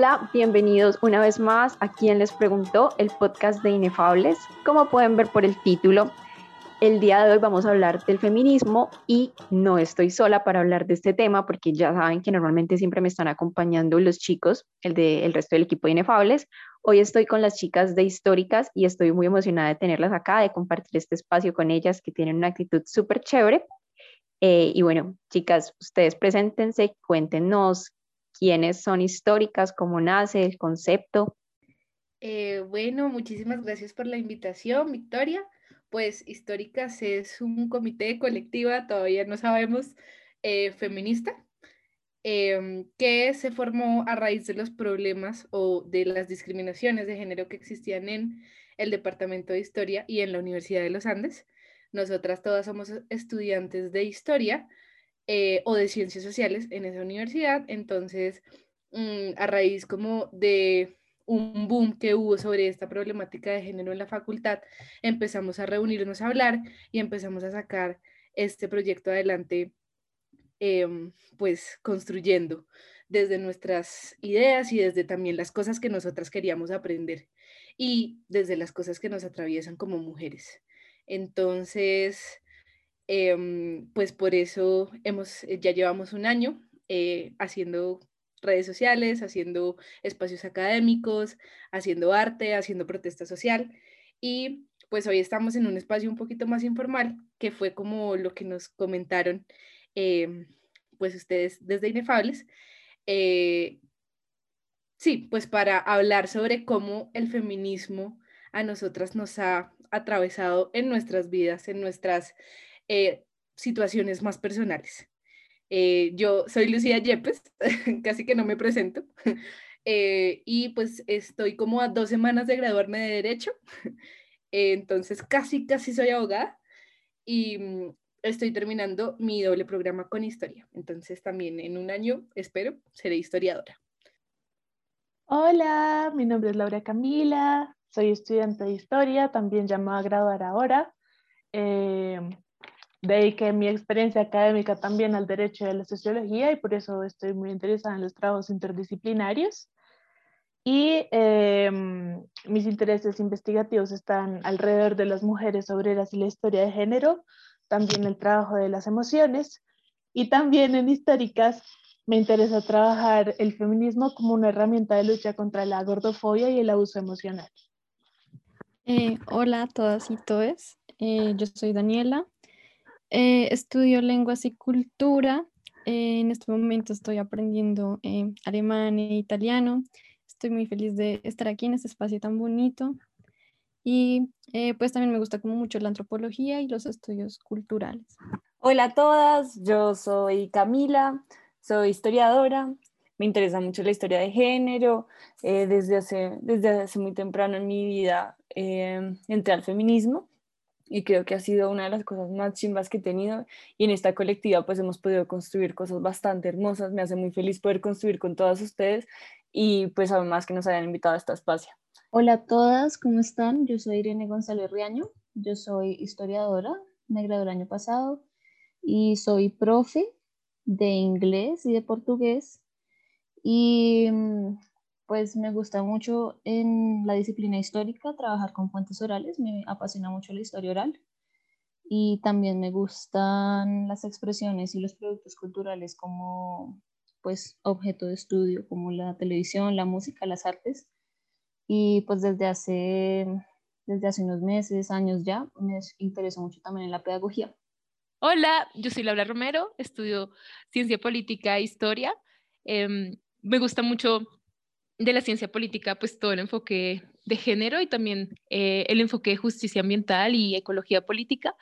Hola, bienvenidos una vez más a quien les preguntó el podcast de Inefables. Como pueden ver por el título, el día de hoy vamos a hablar del feminismo y no estoy sola para hablar de este tema porque ya saben que normalmente siempre me están acompañando los chicos, el, de, el resto del equipo de Inefables. Hoy estoy con las chicas de Históricas y estoy muy emocionada de tenerlas acá, de compartir este espacio con ellas que tienen una actitud súper chévere. Eh, y bueno, chicas, ustedes preséntense, cuéntenos quiénes son históricas, cómo nace el concepto. Eh, bueno, muchísimas gracias por la invitación, Victoria. Pues Históricas es un comité colectiva, todavía no sabemos, eh, feminista, em, que se formó a raíz de los problemas o de las discriminaciones de género que existían en el Departamento de Historia y en la Universidad de los Andes. Nosotras todas somos estudiantes de historia eh, o de ciencias sociales en esa universidad. Entonces, mm, a raíz como de un boom que hubo sobre esta problemática de género en la facultad, empezamos a reunirnos a hablar y empezamos a sacar este proyecto adelante, em, pues construyendo desde nuestras ideas y desde también las cosas que nosotras queríamos aprender y desde las cosas que nos atraviesan como mujeres. Entonces, em, pues por eso hemos, eh, ya llevamos un año eh, haciendo redes sociales, haciendo espacios académicos, haciendo arte, haciendo protesta social. Y pues hoy estamos en un espacio un poquito más informal, que fue como lo que nos comentaron em, pues ustedes desde Inefables. Eh, sí, pues para hablar sobre cómo el feminismo a nosotras nos ha atravesado en nuestras vidas, en nuestras eh, situaciones más personales. Eh, yo soy Lucía Yepes, casi que no me presento, eh, y pues estoy como a dos semanas de graduarme de Derecho, entonces casi, casi soy abogada y mm, estoy terminando mi doble programa con historia, entonces también en un año, espero, seré historiadora. Hola, mi nombre es Laura Camila, soy estudiante de historia, también llamada a graduar ahora. Dediqué mi experiencia académica también al derecho a la sociología y por eso estoy muy interesada en los trabajos interdisciplinarios. Y em, mis intereses investigativos están alrededor de las mujeres obreras y la historia de género, también el trabajo de las emociones y también en históricas me interesa trabajar el feminismo como una herramienta de lucha contra la gordofobia y el abuso emocional. Eh, hola todas y todos. Eh, yo soy Daniela. Eh, estudio lenguas y cultura. en este momento estoy aprendiendo alemán e italiano. Estoy muy feliz de estar aquí en este espacio tan bonito. Y pues también me gusta como mucho la antropología y los estudios culturales. Hola a todas, yo soy Camila, soy historiadora, me interesa mucho la historia de género, desde, hace, desde hace muy temprano en mi vida eh, entré al feminismo y creo que ha sido una de las cosas más chimbas que he tenido y en esta colectiva pues hemos podido construir cosas bastante hermosas, me hace muy feliz poder construir con todas ustedes y pues además que nos hayan invitado a este espacio. Hola a todas, ¿cómo están? Yo soy Irene González Riaño, yo soy historiadora, me gradué el año pasado y soy profe de inglés y de portugués y mm, pues me gusta mucho en la disciplina histórica trabajar con fuentes orales, me apasiona mucho la historia oral y también me gustan las expresiones y los productos culturales como pues objeto de estudio, como la televisión, la música, las artes. Y pues desde hace, desde hace unos meses, años ya, me intereso mucho también en la pedagogía. Hola, yo soy Laura Romero, estudio ciencia política e historia. Em, me gusta mucho de la ciencia política, pues todo el enfoque de género y también eh, el enfoque de justicia ambiental y ecología política.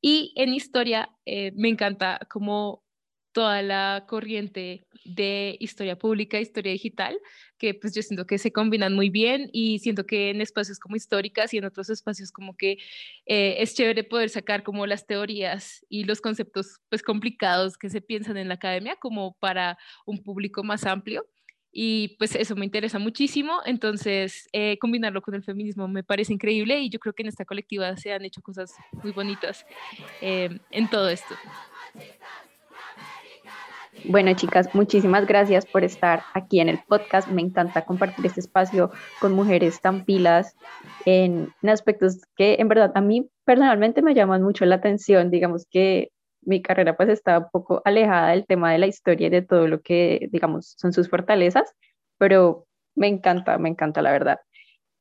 Y en historia eh, me encanta como toda la corriente de historia pública, historia digital, que pues yo siento que se combinan muy bien y siento que en espacios como históricas y en otros espacios como que eh, es chévere poder sacar como las teorías y los conceptos pues complicados que se piensan en la academia como para un público más amplio y pues eso me interesa muchísimo, entonces eh, combinarlo con el feminismo me parece increíble y yo creo que en esta colectiva se han hecho cosas muy bonitas eh, en todo esto. Bueno, chicas, muchísimas gracias por estar aquí en el podcast. Me encanta compartir este espacio con mujeres tan pilas en, aspectos que en verdad a mí personalmente me llaman mucho la atención. Digamos que mi carrera pues está un poco alejada del tema de la historia y de todo lo que, digamos, son sus fortalezas, pero me encanta, me encanta la verdad.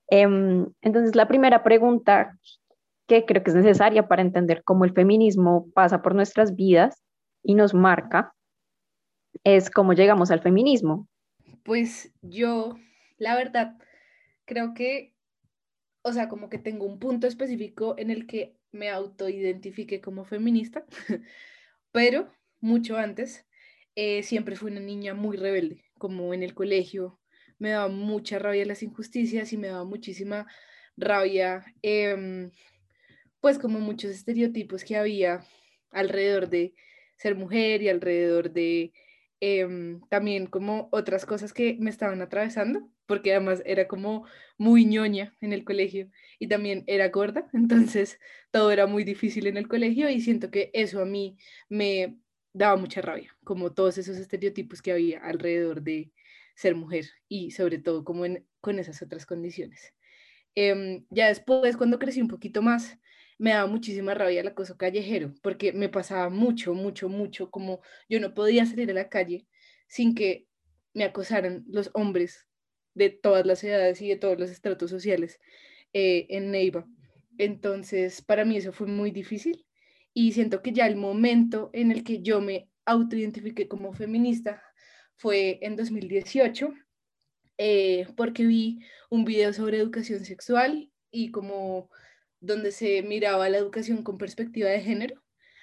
Em, entonces, la primera pregunta que creo que es necesaria para entender cómo el feminismo pasa por nuestras vidas y nos marca es cómo llegamos al feminismo. Pues yo, la verdad, creo que, o sea, como que tengo un punto específico en el que me autoidentifique como feminista, pero mucho antes eh, siempre fui una niña muy rebelde, como en el colegio me daba mucha rabia las injusticias y me daba muchísima rabia, em, pues como muchos estereotipos que había alrededor de ser mujer y alrededor de Em, también como otras cosas que me estaban atravesando, porque además era como muy ñoña en el colegio y también era gorda, entonces todo era muy difícil en el colegio y siento que eso a mí me daba mucha rabia, como todos esos estereotipos que había alrededor de ser mujer y sobre todo como con esas otras condiciones. Em, ya después, cuando crecí un poquito más, me daba muchísima rabia el acoso callejero, porque me pasaba mucho, mucho, mucho, como yo no podía salir a la calle sin que me acosaran los hombres de todas las edades y de todos los estratos sociales eh, en Neiva. Entonces, para mí eso fue muy difícil y siento que ya el momento en el que yo me autoidentifiqué como feminista fue en 2018, eh, porque vi un video sobre educación sexual y como donde se miraba la educación con perspectiva de género.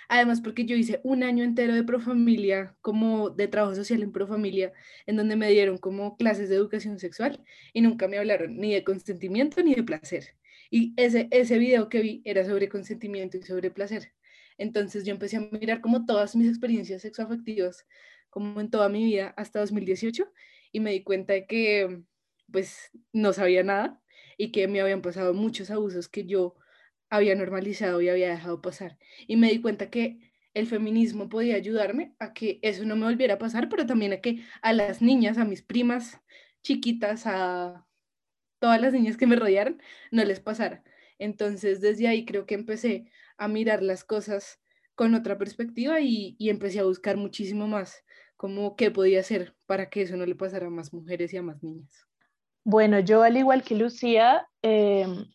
Además, porque yo hice un año entero de Profamilia, como de trabajo social en Profamilia, en donde me dieron como clases de educación sexual y nunca me hablaron ni de consentimiento ni de placer. Y ese, ese video que vi era sobre consentimiento y sobre placer. Entonces yo empecé a mirar como todas mis experiencias sexoafectivas, como en toda mi vida hasta 2018, y me di cuenta de que pues no sabía nada y que me habían pasado muchos abusos que yo había normalizado y había dejado pasar. Y me di cuenta que el feminismo podía ayudarme a que eso no me volviera a pasar, pero también a que a las niñas, a mis primas chiquitas, a todas las niñas que me rodearon, no les pasara. Entonces, desde ahí creo que empecé a mirar las cosas con otra perspectiva y, empecé a buscar muchísimo más como qué podía hacer para que eso no le pasara a más mujeres y a más niñas. Bueno, yo al igual que Lucía, em,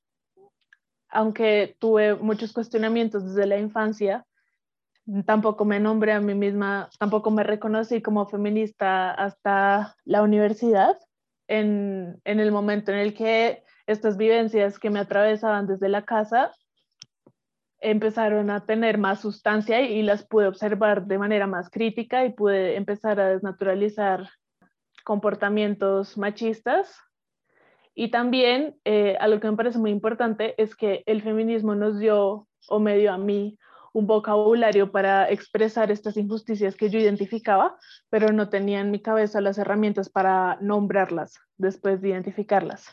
aunque tuve muchos cuestionamientos desde la infancia, tampoco me nombré a mí misma, tampoco me reconocí como feminista hasta la universidad, en, el momento en el que estas vivencias que me atravesaban desde la casa empezaron a tener más sustancia y las pude observar de manera más crítica y pude empezar a desnaturalizar comportamientos machistas y también eh, algo que me parece muy importante es que el feminismo nos dio, o me dio a mí, un vocabulario para expresar estas injusticias que yo identificaba, pero no tenía en mi cabeza las herramientas para nombrarlas después de identificarlas.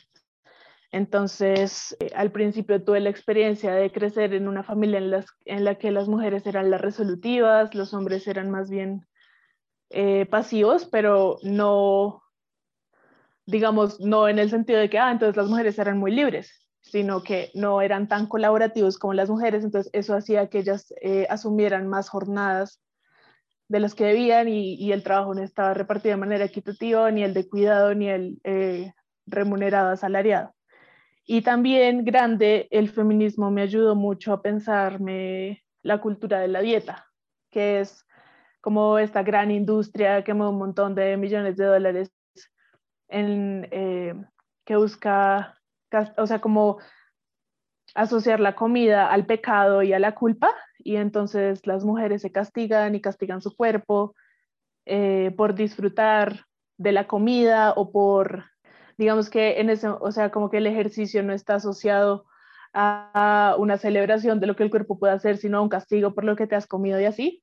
Entonces, eh, al principio tuve la experiencia de crecer en una familia en, las, en, la que las mujeres eran las resolutivas, los hombres eran más bien eh, pasivos, pero no, digamos, no en el sentido de que, ah, entonces las mujeres eran muy libres, sino que no eran tan colaborativos como las mujeres, entonces eso hacía que ellas eh, asumieran más jornadas de las que debían y, el trabajo no estaba repartido de manera equitativa, ni el de cuidado, ni el eh, remunerado asalariado. Y también grande, el feminismo me ayudó mucho a pensarme la cultura de la dieta, que es como esta gran industria que mueve un montón de millones de dólares en, eh, que busca, o sea, como asociar la comida al pecado y a la culpa, y entonces las mujeres se castigan y castigan su cuerpo eh, por disfrutar de la comida o por, digamos que en ese, o sea, como que el ejercicio no está asociado a una celebración de lo que el cuerpo puede hacer, sino a un castigo por lo que te has comido y así.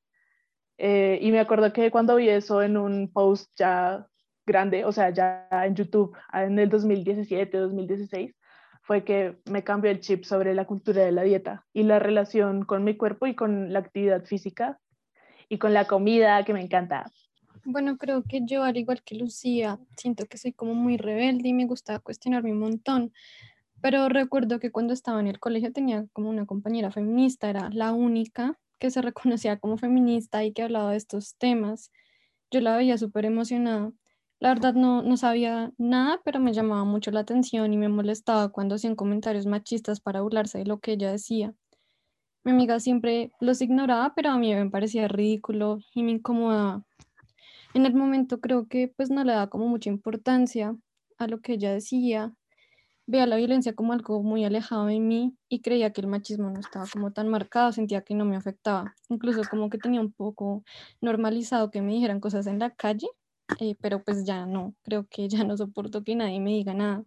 Eh, y me acuerdo que cuando vi eso en un post ya grande, o sea, ya en YouTube en el 2017, 2016, fue que me cambió el chip sobre la cultura de la dieta y la relación con mi cuerpo y con la actividad física y con la comida que me encanta. Bueno, creo que yo, al igual que Lucía, siento que soy como muy rebelde y me gusta cuestionarme un montón. Pero recuerdo que cuando estaba en el colegio tenía como una compañera feminista, era la única que se reconocía como feminista y que hablaba de estos temas. Yo la veía súper emocionada. La verdad no, no sabía nada, pero me llamaba mucho la atención y me molestaba cuando hacían comentarios machistas para burlarse de lo que ella decía. Mi amiga siempre los ignoraba, pero a mí me parecía ridículo y me incomodaba. En el momento creo que pues no le daba como mucha importancia a lo que ella decía, veía la violencia como algo muy alejado de mí y creía que el machismo no estaba como tan marcado, sentía que no me afectaba, incluso como que tenía un poco normalizado que me dijeran cosas en la calle, eh, pero pues ya no, creo que ya no soporto que nadie me diga nada.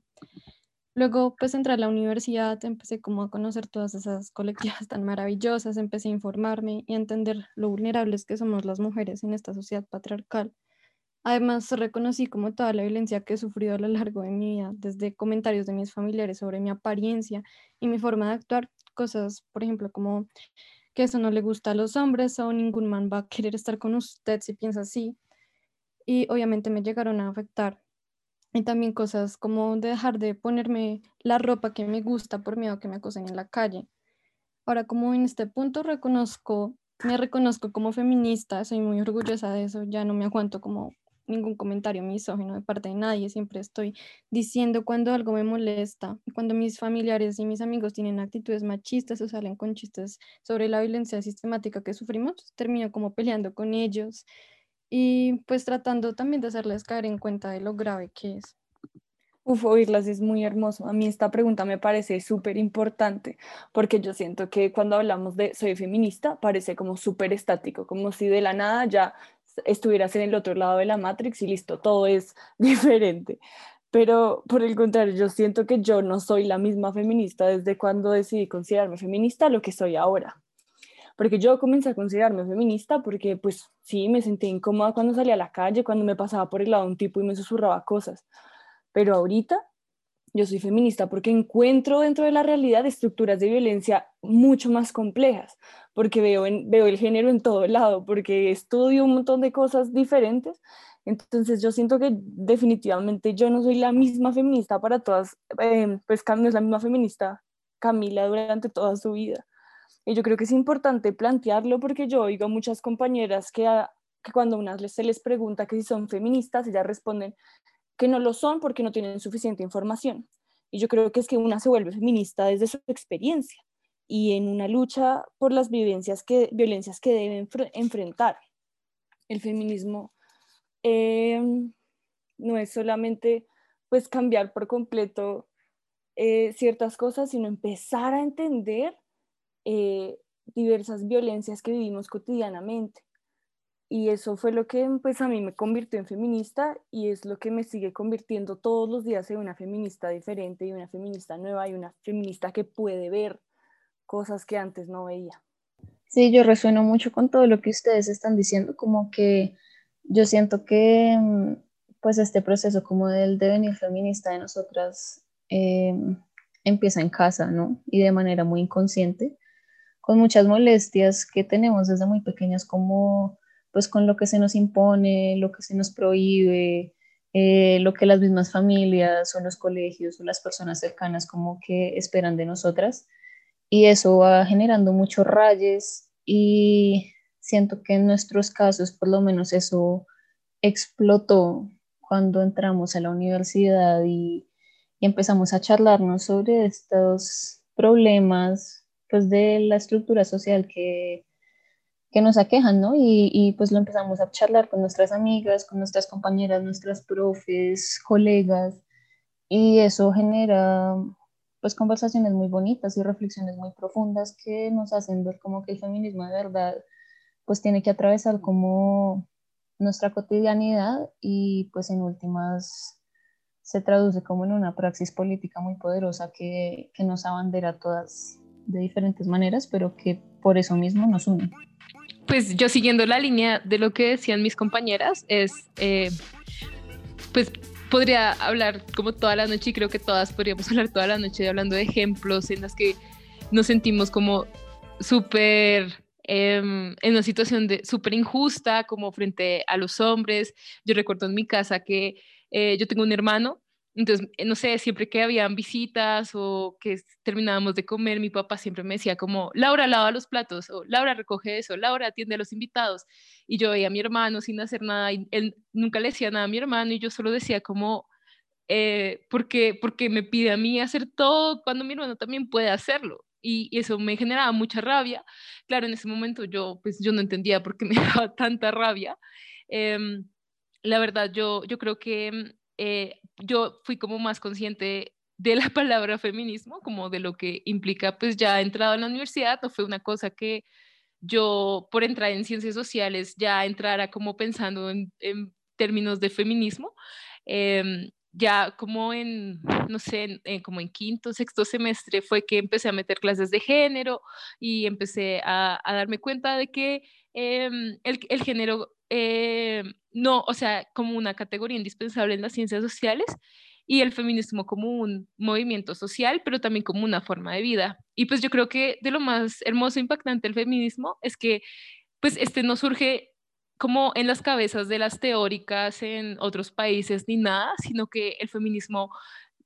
Luego pues entré a la universidad, empecé como a conocer todas esas colectivas tan maravillosas, empecé a informarme y a entender lo vulnerables que somos las mujeres en esta sociedad patriarcal. Además, reconocí como toda la violencia que he sufrido a lo largo de mi vida, desde comentarios de mis familiares sobre mi apariencia y mi forma de actuar, cosas, por ejemplo, como que eso no le gusta a los hombres o ningún man va a querer estar con usted si piensa así. Y obviamente me llegaron a afectar. Y también cosas como de dejar de ponerme la ropa que me gusta por miedo a que me acosen en la calle. Ahora, como en este punto reconozco, me reconozco como feminista, soy muy orgullosa de eso, ya no me aguanto como ningún comentario misógino de parte de nadie, siempre estoy diciendo cuando algo me molesta, cuando mis familiares y mis amigos tienen actitudes machistas o salen con chistes sobre la violencia sistemática que sufrimos, termino como peleando con ellos y pues tratando también de hacerles caer en cuenta de lo grave que es. Uf, oírlas es muy hermoso. A mí esta pregunta me parece súper importante porque yo siento que cuando hablamos de soy feminista parece como súper estático, como si de la nada ya estuvieras en el otro lado de la Matrix y listo, todo es diferente. Pero por el contrario, yo siento que yo no soy la misma feminista desde cuando decidí considerarme feminista a lo que soy ahora. Porque yo comencé a considerarme feminista porque pues sí, me sentí incómoda cuando salía a la calle, cuando me pasaba por el lado un tipo y me susurraba cosas. Pero ahorita yo soy feminista porque encuentro dentro de la realidad estructuras de violencia mucho más complejas, porque veo, veo el género en todo lado, porque estudio un montón de cosas diferentes. Entonces yo siento que definitivamente yo no soy la misma feminista para todas, eh, pues no es la misma feminista Camila durante toda su vida. Y yo creo que es importante plantearlo porque yo oigo a muchas compañeras que, que cuando una se les pregunta que si son feministas, ellas responden que no lo son porque no tienen suficiente información. Y yo creo que es que una se vuelve feminista desde su experiencia y en una lucha por las vivencias que, violencias que deben enfrentar. El feminismo em, no es solamente pues cambiar por completo eh, ciertas cosas, sino empezar a entender eh, diversas violencias que vivimos cotidianamente y eso fue lo que pues a mí me convirtió en feminista y es lo que me sigue convirtiendo todos los días en una feminista diferente y una feminista nueva y una feminista que puede ver cosas que antes no veía. Sí, yo resueno mucho con todo lo que ustedes están diciendo, como que yo siento que mm, pues este proceso como del devenir feminista de nosotras eh, empieza en casa, ¿no? Y de manera muy inconsciente, con muchas molestias que tenemos desde muy pequeñas como pues con lo que se nos impone, lo que se nos prohíbe, eh, lo que las mismas familias o los colegios o las personas cercanas como que esperan de nosotras. Y eso va generando muchos rayes y siento que en nuestros casos por lo menos eso explotó cuando entramos a la universidad y, y empezamos a charlarnos sobre estos problemas pues de la estructura social que que nos aquejan, ¿no? Y, y, pues lo empezamos a charlar con nuestras amigas, con nuestras compañeras, nuestras profes, colegas, y eso genera pues conversaciones muy bonitas y reflexiones muy profundas que nos hacen ver como que el feminismo de verdad pues tiene que atravesar como nuestra cotidianidad y pues en últimas se traduce como en una praxis política muy poderosa que, que nos abandera todas de diferentes maneras, pero que por eso mismo nos une pues yo siguiendo la línea de lo que decían mis compañeras, es, eh, pues podría hablar como toda la noche y creo que todas podríamos hablar toda la noche hablando de ejemplos en las que nos sentimos como súper em, en una situación de súper injusta, como frente a los hombres. Yo recuerdo en mi casa que eh, yo tengo un hermano entonces, eh, no sé, siempre que habían visitas o que terminábamos de comer, mi papá siempre me decía como, Laura, lava los platos, o Laura, recoge eso, Laura, atiende a los invitados. Y yo veía a mi hermano sin hacer nada, y él nunca le decía nada a mi hermano, y yo solo decía como, eh, porque, porque me pide a mí hacer todo cuando mi hermano también puede hacerlo. Y, eso me generaba mucha rabia. Claro, en ese momento yo, pues yo no entendía por qué me daba tanta rabia. Em, la verdad, yo, yo creo que eh, yo fui como más consciente de la palabra feminismo, como de lo que implica, pues ya entrado en la universidad, no fue una cosa que yo por entrar en ciencias sociales ya entrara como pensando en, términos de feminismo. Em, ya como en, no sé, como en quinto, sexto semestre fue que empecé a meter clases de género y empecé a, darme cuenta de que em, el, género eh, no, o sea, como una categoría indispensable en las ciencias sociales y el feminismo como un movimiento social, pero también como una forma de vida. Y pues yo creo que de lo más hermoso e impactante del feminismo es que pues este no surge como en las cabezas de las teóricas en otros países ni nada, sino que el feminismo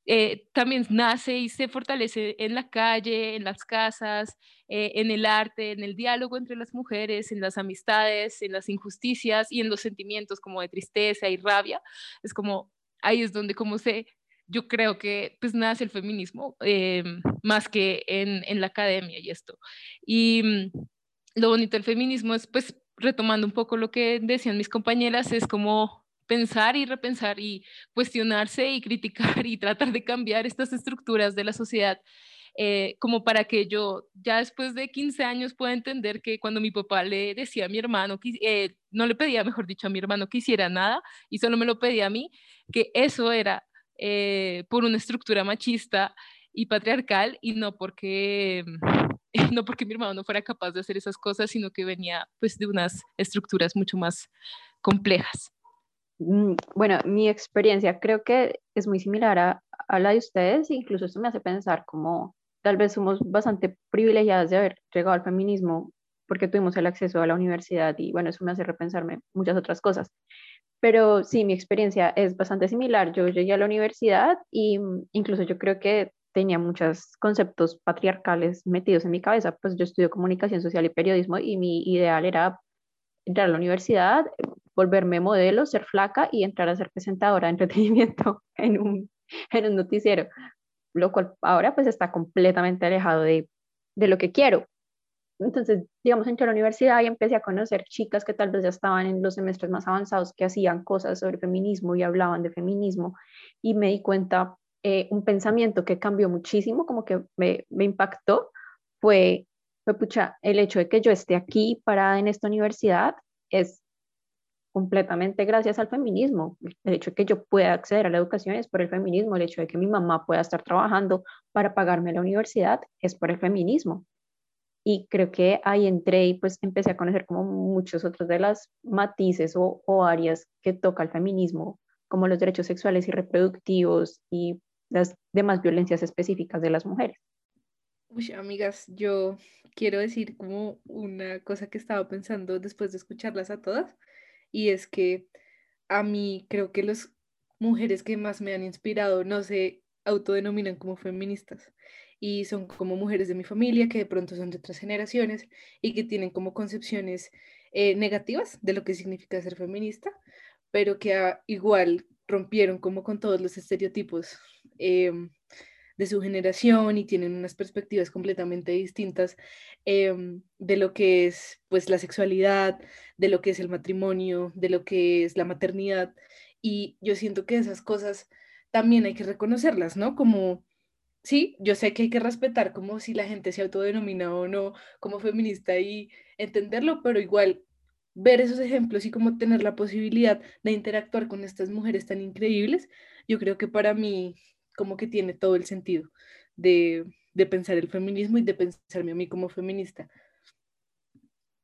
eh, también nace y se fortalece en la calle, en las casas, eh, en el arte, en el diálogo entre las mujeres, en las amistades, en las injusticias y en los sentimientos como de tristeza y rabia. Es como, ahí es donde como se, yo creo que pues nace el feminismo, eh, más que en, en, la academia y esto. Y mm, lo bonito del feminismo es pues retomando un poco lo que decían mis compañeras, es como pensar y repensar y cuestionarse y criticar y tratar de cambiar estas estructuras de la sociedad. Eh, como para que yo ya después de 15 años pueda entender que cuando mi papá le decía a mi hermano, que, eh, no le pedía, mejor dicho, a mi hermano que hiciera nada y solo me lo pedía a mí, que eso era eh, por una estructura machista y patriarcal y no porque no porque mi hermano no fuera capaz de hacer esas cosas, sino que venía pues de unas estructuras mucho más complejas. Mm, bueno, mi experiencia creo que es muy similar a, la de ustedes, incluso esto me hace pensar como tal vez somos bastante privilegiadas de haber llegado al feminismo porque tuvimos el acceso a la universidad y bueno, eso me hace repensarme muchas otras cosas. Pero sí, mi experiencia es bastante similar. Yo llegué a la universidad y mm, incluso yo creo que tenía muchos conceptos patriarcales metidos en mi cabeza, pues yo estudio comunicación social y periodismo y mi ideal era entrar a la universidad, volverme modelo, ser flaca y entrar a ser presentadora de entretenimiento en un, en un noticiero, lo cual ahora pues está completamente alejado de, de lo que quiero. Entonces, digamos, entré a la universidad y empecé a conocer chicas que tal vez ya estaban en los semestres más avanzados, que hacían cosas sobre feminismo y hablaban de feminismo, y me di cuenta, eh, un pensamiento que cambió muchísimo, como que me, me impactó, fue, fue, pucha, el hecho de que yo esté aquí parada en esta universidad es completamente gracias al feminismo. El hecho de que yo pueda acceder a la educación es por el feminismo, el hecho de que mi mamá pueda estar trabajando para pagarme la universidad es por el feminismo. Y creo que ahí entré y pues empecé a conocer como muchos otros de las matices o, o áreas que toca el feminismo, como los derechos sexuales y reproductivos y las demás violencias específicas de las mujeres. Amigas, yo quiero decir como una cosa que estaba pensando después de escucharlas a todas y es que a mí creo que las mujeres que más me han inspirado no se autodenominan como feministas y son como mujeres de mi familia que de pronto son de otras generaciones y que tienen como concepciones eh, negativas de lo que significa ser feminista, pero que igual rompieron como con todos los estereotipos em, de su generación y tienen unas perspectivas completamente distintas em, de lo que es pues la sexualidad, de lo que es el matrimonio, de lo que es la maternidad. Y yo siento que esas cosas también hay que reconocerlas, ¿no? Como, sí, yo sé que hay que respetar como si la gente se autodenomina o no como feminista y entenderlo, pero igual ver esos ejemplos y como tener la posibilidad de interactuar con estas mujeres tan increíbles, yo creo que para mí como que tiene todo el sentido de, pensar el feminismo y de pensarme a mí como feminista.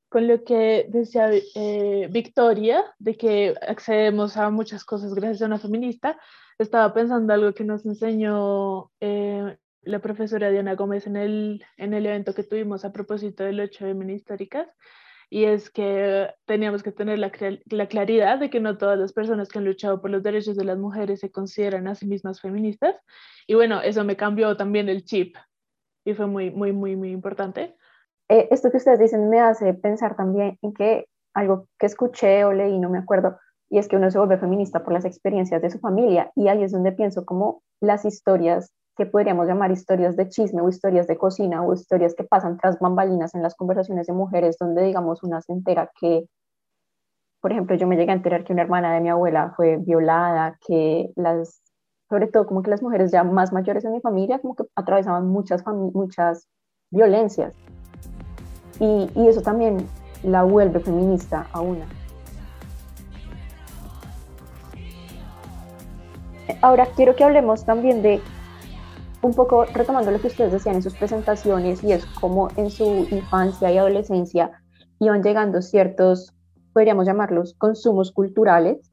Con lo que decía eh, Victoria, de que accedemos a muchas cosas gracias a una feminista, estaba pensando algo que nos enseñó eh, la profesora Diana Gómez en el, en el evento que tuvimos a propósito del 8 de históricas, y es que teníamos que tener la, la, claridad de que no todas las personas que han luchado por los derechos de las mujeres se consideran a sí mismas feministas. Y bueno, eso me cambió también el chip y fue muy, muy, muy, muy importante. Eh, esto que ustedes dicen me hace pensar también en que algo que escuché o leí, no me acuerdo, y es que uno se vuelve feminista por las experiencias de su familia y ahí es donde pienso como las historias que podríamos llamar historias de chisme o historias de cocina o historias que pasan tras bambalinas en las conversaciones de mujeres donde digamos una se entera que, por ejemplo, yo me llegué a enterar que una hermana de mi abuela fue violada, que las, sobre todo como que las mujeres ya más mayores en mi familia como que atravesaban muchas, muchas violencias. Y, y eso también la vuelve feminista a una. Ahora quiero que hablemos también de un poco retomando lo que ustedes decían en sus presentaciones y es como en su infancia y adolescencia iban llegando ciertos, podríamos llamarlos, consumos culturales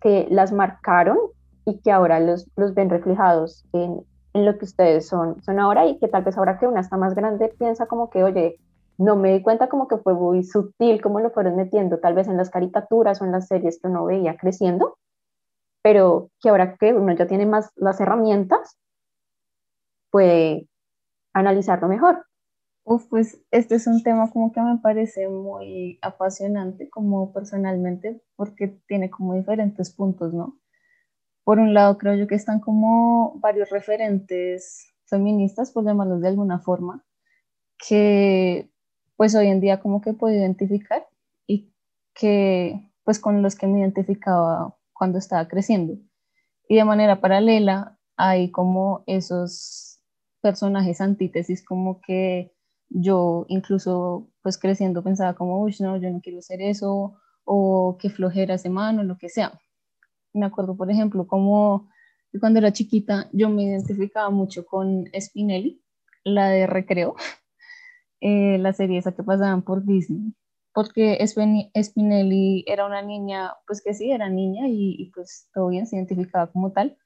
que las marcaron y que ahora los, los ven reflejados en, en, lo que ustedes son, son ahora y que tal vez ahora que una está más grande piensa como que, oye, no me di cuenta como que fue muy sutil cómo lo fueron metiendo tal vez en las caricaturas o en las series que uno veía creciendo, pero que ahora que uno ya tiene más las herramientas, puede analizarlo mejor. Uf, pues este es un tema como que me parece muy apasionante como personalmente porque tiene como diferentes puntos, ¿no? Por un lado creo yo que están como varios referentes feministas, por llamarlos de alguna forma, que pues hoy en día como que puedo identificar y que pues con los que me identificaba cuando estaba creciendo. Y de manera paralela hay como esos personajes antítesis como que yo incluso pues creciendo pensaba como, uy, no, yo no quiero hacer eso, o que flojera ese mano, lo que sea. Me acuerdo, por ejemplo, como cuando era chiquita yo me identificaba mucho con Spinelli, la de Recreo, eh, la serie esa que pasaban por Disney, porque Spinelli era una niña, pues que sí, era niña y, y pues todo bien, se identificaba como tal,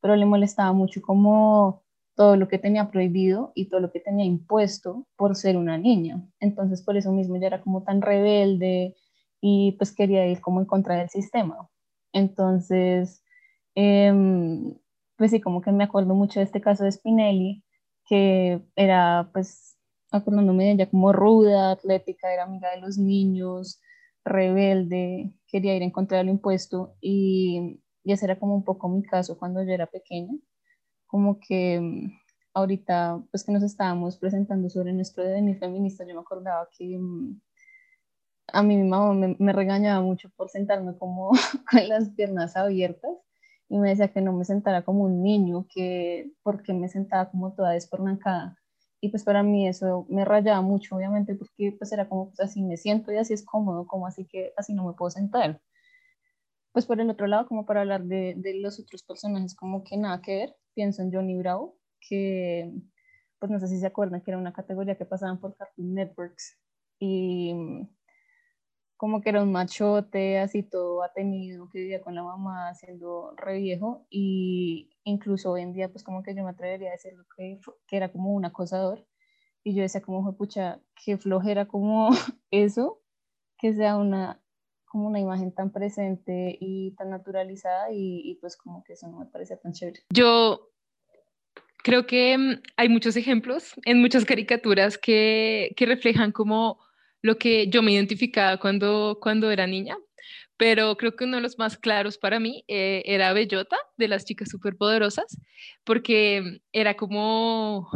pero le molestaba mucho como todo lo que tenía prohibido y todo lo que tenía impuesto por ser una niña. Entonces, por eso mismo ya era como tan rebelde y pues quería ir como en contra del sistema. Entonces, em, pues sí, como que me acuerdo mucho de este caso de Spinelli, que era pues acordándome de ella como ruda, atlética, era amiga de los niños, rebelde, quería ir en contra del impuesto y, y ese era como un poco mi caso cuando yo era pequeña como que mm, ahorita, pues que nos estábamos presentando sobre nuestro devenir feminista, yo me acordaba que mm, a mí mi mamá me, regañaba mucho por sentarme como con las piernas abiertas y me decía que no me sentara como un niño, que porque me sentaba como toda despornancada. Y pues para mí eso me rayaba mucho, obviamente, porque pues era como, pues así me siento y así es cómodo, como así que así no me puedo sentar. Pues por el otro lado, como para hablar de, de los otros personajes, como que nada que ver, pienso en Johnny Bravo, que pues no sé si se acuerdan que era una categoría que pasaban por Cartoon Networks y como que era un machote, así todo tenido, que vivía con la mamá siendo re viejo y incluso hoy en día pues como que yo me atrevería a decir que, que era como un acosador y yo decía como, pucha, qué flojera como eso, que sea una como una imagen tan presente y tan naturalizada y, pues como que eso no me parece tan chévere. Yo creo que mm, hay muchos ejemplos en muchas caricaturas que, que reflejan como lo que yo me identificaba cuando, cuando era niña, pero creo que uno de los más claros para mí eh, era Bellota de las chicas superpoderosas, porque era como,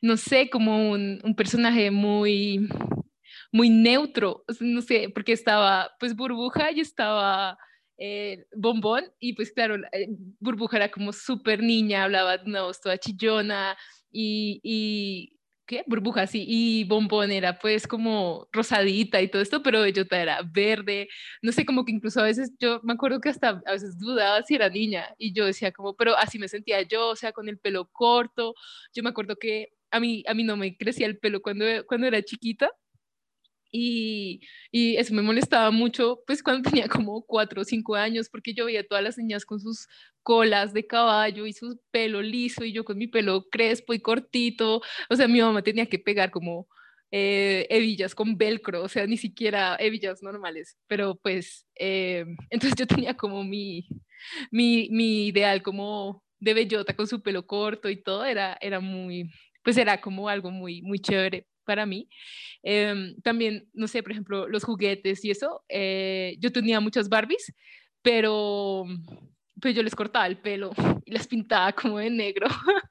no sé, como un, un personaje muy muy neutro, no sé, porque estaba pues burbuja y estaba eh, bombón y pues claro, eh, burbuja era como súper niña, hablaba voz toda chillona y, y ¿qué? Burbuja, sí, y bombón era pues como rosadita y todo esto, pero bellota era verde, no sé, como que incluso a veces yo me acuerdo que hasta a veces dudaba si era niña y yo decía como, pero así me sentía yo, o sea, con el pelo corto, yo me acuerdo que a mí, a mí no me crecía el pelo cuando, cuando era chiquita Y, y, eso me molestaba mucho, pues cuando tenía como cuatro o cinco años, porque yo veía a todas las niñas con sus colas de caballo y su pelo liso y yo con mi pelo crespo y cortito. O sea, mi mamá tenía que pegar como eh, hebillas con velcro, o sea, ni siquiera hebillas normales, pero pues, eh, entonces yo tenía como mi, mi, mi, ideal como de bellota con su pelo corto y todo, era, era muy, pues era como algo muy, muy chévere para mí. Em, también, no sé, por ejemplo, los juguetes y eso, eh, yo tenía muchas Barbies, pero pues yo les cortaba el pelo y las pintaba como de negro.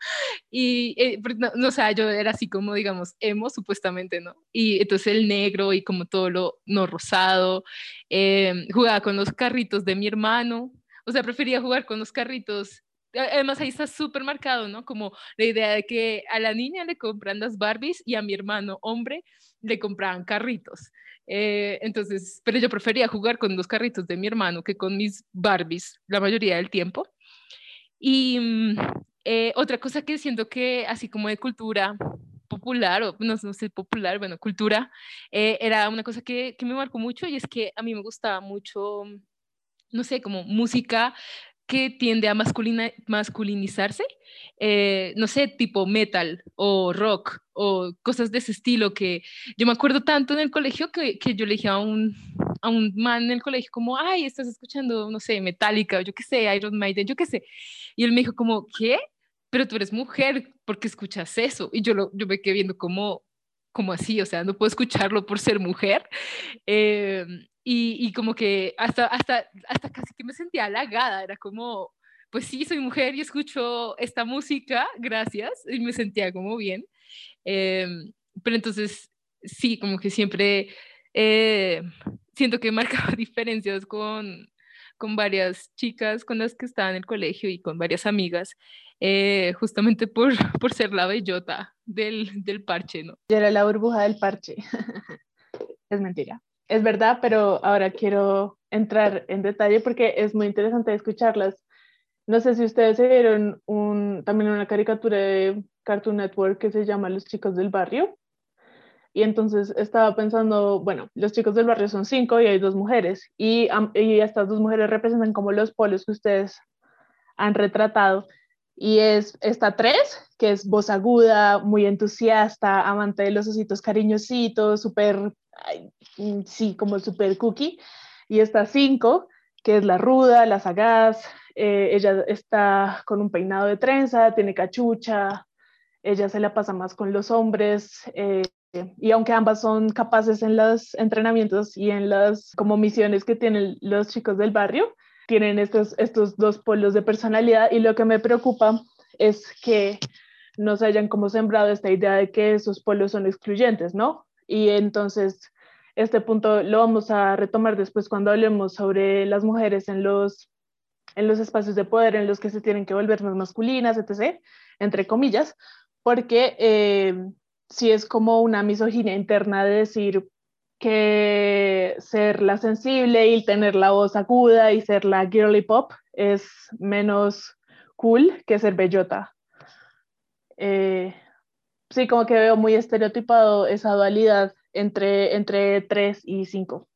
y, eh, no, o sea, yo era así como, digamos, emo supuestamente, ¿no? Y entonces el negro y como todo lo no rosado. Em, jugaba con los carritos de mi hermano. O sea, prefería jugar con los carritos además ahí está súper marcado, ¿no? Como la idea de que a la niña le compran las Barbies y a mi hermano hombre le compraban carritos. Eh, entonces, pero yo prefería jugar con los carritos de mi hermano que con mis Barbies la mayoría del tiempo. Y mm, eh, otra cosa que siento que así como de cultura popular, o no, sé, popular, bueno, cultura, eh, era una cosa que, que me marcó mucho y es que a mí me gustaba mucho no sé, como música que tiende a masculina, masculinizarse, eh, no sé, tipo metal o rock o cosas de ese estilo que yo me acuerdo tanto en el colegio que, que yo le dije a un, a un man en el colegio como, ay, estás escuchando, no sé, Metallica, yo qué sé, Iron Maiden, yo qué sé. Y él me dijo como, ¿qué? Pero tú eres mujer, ¿por qué escuchas eso? Y yo, lo, yo me quedé viendo como, como así, o sea, no puedo escucharlo por ser mujer. Eh, y, como que hasta, hasta, hasta casi que me sentía halagada, era como, pues sí, soy mujer y escucho esta música, gracias, y me sentía como bien. Em, pero entonces, sí, como que siempre eh, siento que marcaba diferencias con, con varias chicas con las que estaba en el colegio y con varias amigas, eh, justamente por, por ser la bellota del, del parche, ¿no? Yo era la burbuja del parche. es mentira es verdad, pero ahora quiero entrar en detalle porque es muy interesante escucharlas. No sé si ustedes se vieron un, también una caricatura de Cartoon Network que se llama Los chicos del barrio. Y entonces estaba pensando, bueno, los chicos del barrio son cinco y hay dos mujeres. Y, y estas dos mujeres representan como los polos que ustedes han retratado. Y es esta tres, que es voz aguda, muy entusiasta, amante de los ositos cariñositos, súper Mm, sí, como el super cookie. Y está cinco, que es la ruda, la sagaz. Eh, ella está con un peinado de trenza, tiene cachucha. Ella se la pasa más con los hombres. Eh, y aunque ambas son capaces en los entrenamientos y en las como misiones que tienen los chicos del barrio, tienen estos, estos dos polos de personalidad y lo que me preocupa es que no se hayan como sembrado esta idea de que esos polos son excluyentes, ¿no? Y entonces este punto lo vamos a retomar después cuando hablemos sobre las mujeres en los, en los espacios de poder en los que se tienen que volver más masculinas, etc., entre comillas, porque eh, si es como una misoginia interna de decir que ser la sensible y tener la voz aguda y ser la girly pop es menos cool que ser bellota. Eh, sí, como que veo muy estereotipado esa dualidad entre, entre 3 y 5.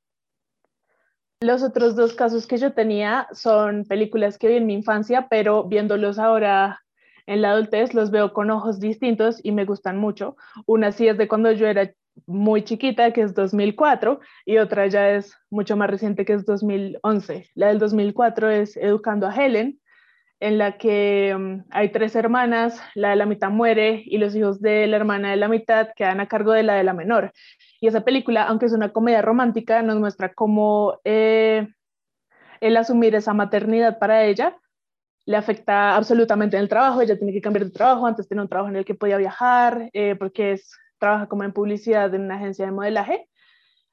Los otros dos casos que yo tenía son películas que vi en mi infancia, pero viéndolos ahora en la adultez los veo con ojos distintos y me gustan mucho. Una sí es de cuando yo era muy chiquita, que es 2004, y otra ya es mucho más reciente, que es 2011. La del 2004 es Educando a Helen, en la que mm, hay tres hermanas, la de la mitad muere y los hijos de la hermana de la mitad quedan a cargo de la de la menor. Y esa película, aunque es una comedia romántica, nos muestra cómo eh, el asumir esa maternidad para ella le afecta absolutamente en el trabajo. Ella tiene que cambiar de trabajo. Antes tenía un trabajo en el que podía viajar, eh, porque es, trabaja como en publicidad en una agencia de modelaje.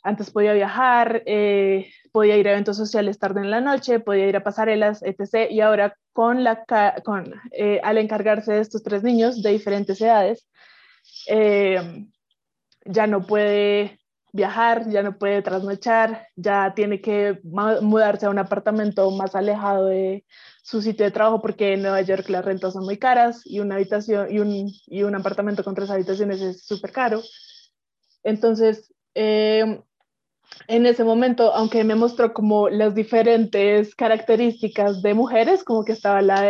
Antes podía viajar, eh, podía ir a eventos sociales tarde en la noche, podía ir a pasarelas, etc. Y ahora, con la, con, al encargarse de estos tres niños de diferentes edades, ya no puede viajar, ya no puede trasnochar, ya tiene que mudarse a un apartamento más alejado de su sitio de trabajo porque en Nueva York las rentas son muy caras y una habitación y un, y un apartamento con tres habitaciones es súper caro. Entonces, eh, en ese momento, aunque me mostró como las diferentes características de mujeres, como que estaba la,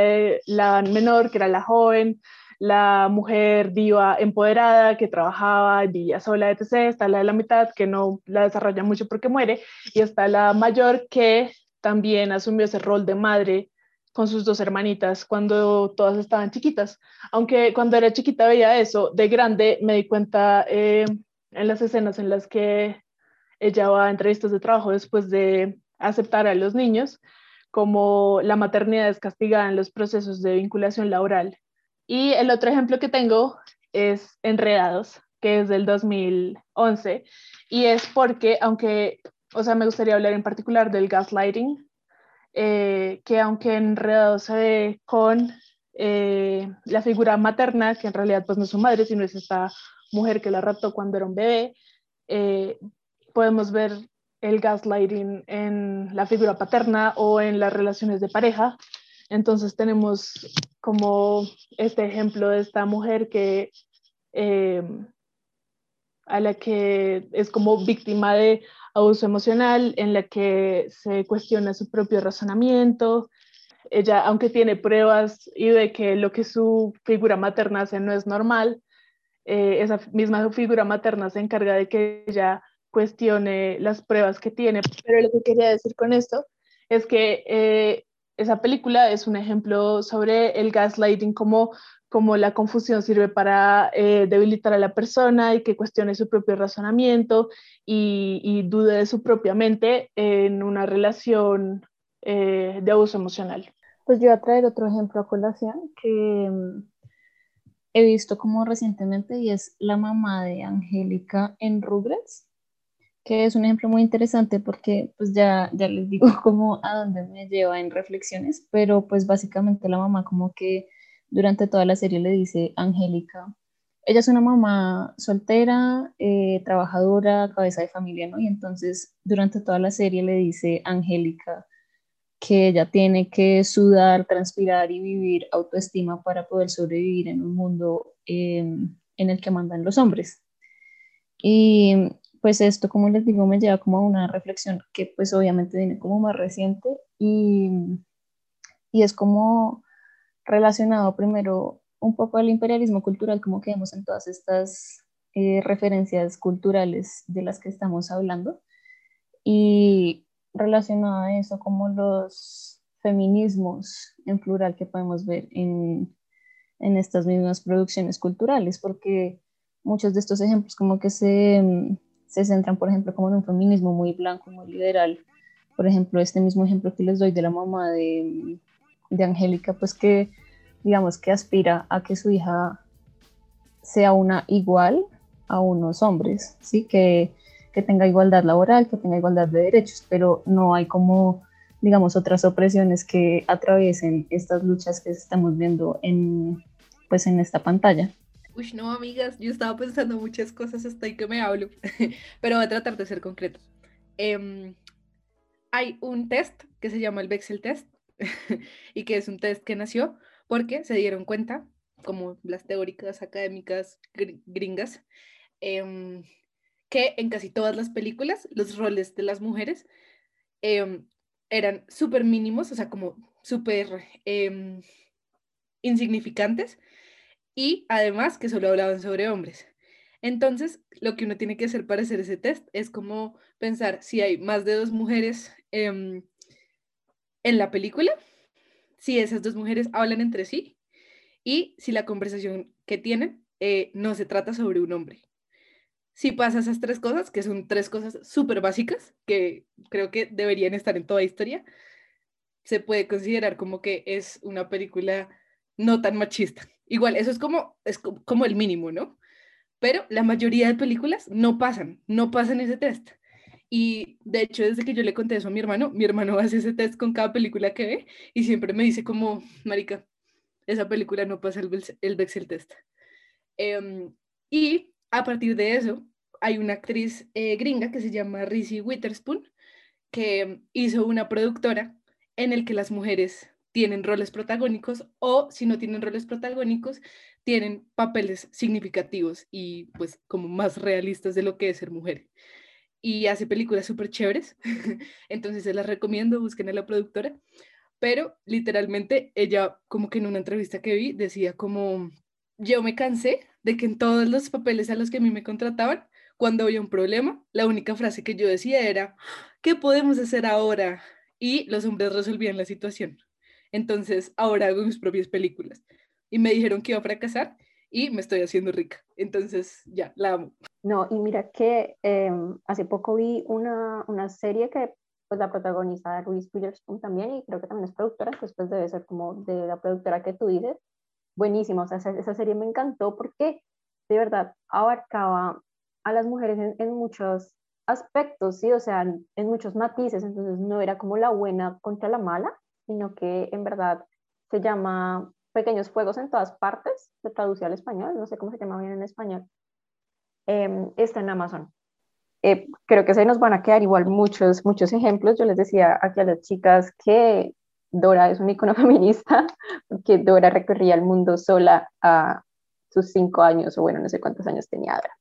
la menor, que era la joven, la mujer diva empoderada que trabajaba, vivía sola, etc. Está la de la mitad que no la desarrolla mucho porque muere. Y está la mayor que también asumió ese rol de madre con sus dos hermanitas cuando todas estaban chiquitas. Aunque cuando era chiquita veía eso, de grande me di cuenta eh, en las escenas en las que ella va a entrevistas de trabajo después de aceptar a los niños, como la maternidad es castigada en los procesos de vinculación laboral. Y el otro ejemplo que tengo es Enredados, que es del 2011, y es porque, aunque, o sea, me gustaría hablar en particular del gaslighting, eh, que aunque Enredados se ve con eh, la figura materna, que en realidad pues no es su madre, sino es esta mujer que la raptó cuando era un bebé, eh, podemos ver el gaslighting en la figura paterna o en las relaciones de pareja. Entonces tenemos como este ejemplo de esta mujer que a la que es como víctima de abuso emocional, en la que se cuestiona su propio razonamiento. Ella, aunque tiene pruebas y de que lo que su figura materna hace no es normal, eh, esa misma figura materna se encarga de que ella cuestione las pruebas que tiene. Pero lo que quería decir con esto es que eh, esa película es un ejemplo sobre el gaslighting, como, como la confusión sirve para eh, debilitar a la persona y que cuestione su propio razonamiento y, y dude de su propia mente en una relación eh, de abuso emocional. Pues yo voy a traer otro ejemplo a colación que mm, he visto como recientemente y es la mamá de Angélica en Rugrats que es un ejemplo muy interesante porque pues ya, ya les digo como a dónde me lleva en reflexiones, pero pues básicamente la mamá como que durante toda la serie le dice Angélica, ella es una mamá soltera, eh, trabajadora, cabeza de familia, ¿no? Y entonces durante toda la serie le dice Angélica que ella tiene que sudar, transpirar y vivir autoestima para poder sobrevivir en un mundo em, en el que mandan los hombres. Y pues esto, como les digo, me lleva como a una reflexión que pues obviamente viene como más reciente y, y es como relacionado primero un poco al imperialismo cultural, como que en todas estas eh, referencias culturales de las que estamos hablando y relacionado a eso como los feminismos en plural que podemos ver en, en estas mismas producciones culturales, porque muchos de estos ejemplos como que se se centran, por ejemplo, como en un feminismo muy blanco, muy liberal. Por ejemplo, este mismo ejemplo que les doy de la mamá de, de Angélica, pues que, digamos, que aspira a que su hija sea una igual a unos hombres, ¿sí? Que, que tenga igualdad laboral, que tenga igualdad de derechos, pero no hay como, digamos, otras opresiones que atraviesen estas luchas que estamos viendo en, pues, en esta pantalla. Uy, no, amigas, yo estaba pensando muchas cosas hasta ahí que me hablo, pero voy a tratar de ser concreto. Em, hay un test que se llama el Bexel Test y que es un test que nació porque se dieron cuenta, como las teóricas académicas gringas, em, que en casi todas las películas los roles de las mujeres em, eran súper mínimos, o sea, como súper insignificantes y además que solo hablaban sobre hombres. Entonces, lo que uno tiene que hacer para hacer ese test es como pensar si hay más de dos mujeres em, en la película, si esas dos mujeres hablan entre sí y si la conversación que tienen eh, no se trata sobre un hombre. Si pasa esas tres cosas, que son tres cosas súper básicas, que creo que deberían estar en toda historia, se puede considerar como que es una película no tan machista. Igual, eso es como, es como el mínimo, ¿no? Pero la mayoría de películas no pasan, no pasan ese test. Y de hecho, desde que yo le conté eso a mi hermano, mi hermano hace ese test con cada película que ve y siempre me dice como, marica, esa película no pasa el, el Bexel test. Em, y a partir de eso, hay una actriz eh, gringa que se llama Reese Witherspoon, que hizo una productora en el que las mujeres tienen roles protagónicos o si no tienen roles protagónicos, tienen papeles significativos y pues como más realistas de lo que es ser mujer. Y hace películas súper chéveres, entonces se las recomiendo, busquen a la productora. Pero literalmente ella como que en una entrevista que vi decía como, yo me cansé de que en todos los papeles a los que a mí me contrataban, cuando había un problema, la única frase que yo decía era, ¿qué podemos hacer ahora? Y los hombres resolvían la situación. Entonces, ahora hago mis propias películas. Y me dijeron que iba a fracasar y me estoy haciendo rica. Entonces, ya, la amo. No, y mira que em, hace poco vi una, una, serie que pues la protagoniza Reese Witherspoon también y creo que también es productora, después debe ser como de la productora que tú dices. Buenísimo, o sea, esa, esa serie me encantó porque de verdad abarcaba a las mujeres en, en muchos aspectos, ¿sí? O sea, en muchos matices, entonces no era como la buena contra la mala, sino que en verdad se llama Pequeños Fuegos en todas partes, se traduce al español, no sé cómo se llama bien en español, eh, está en Amazon. Eh, creo que se nos van a quedar igual muchos, muchos ejemplos. Yo les decía aquí a las chicas que Dora es un icono feminista, porque Dora recorría el mundo sola a sus cinco años, o bueno, no sé cuántos años tenía Dora.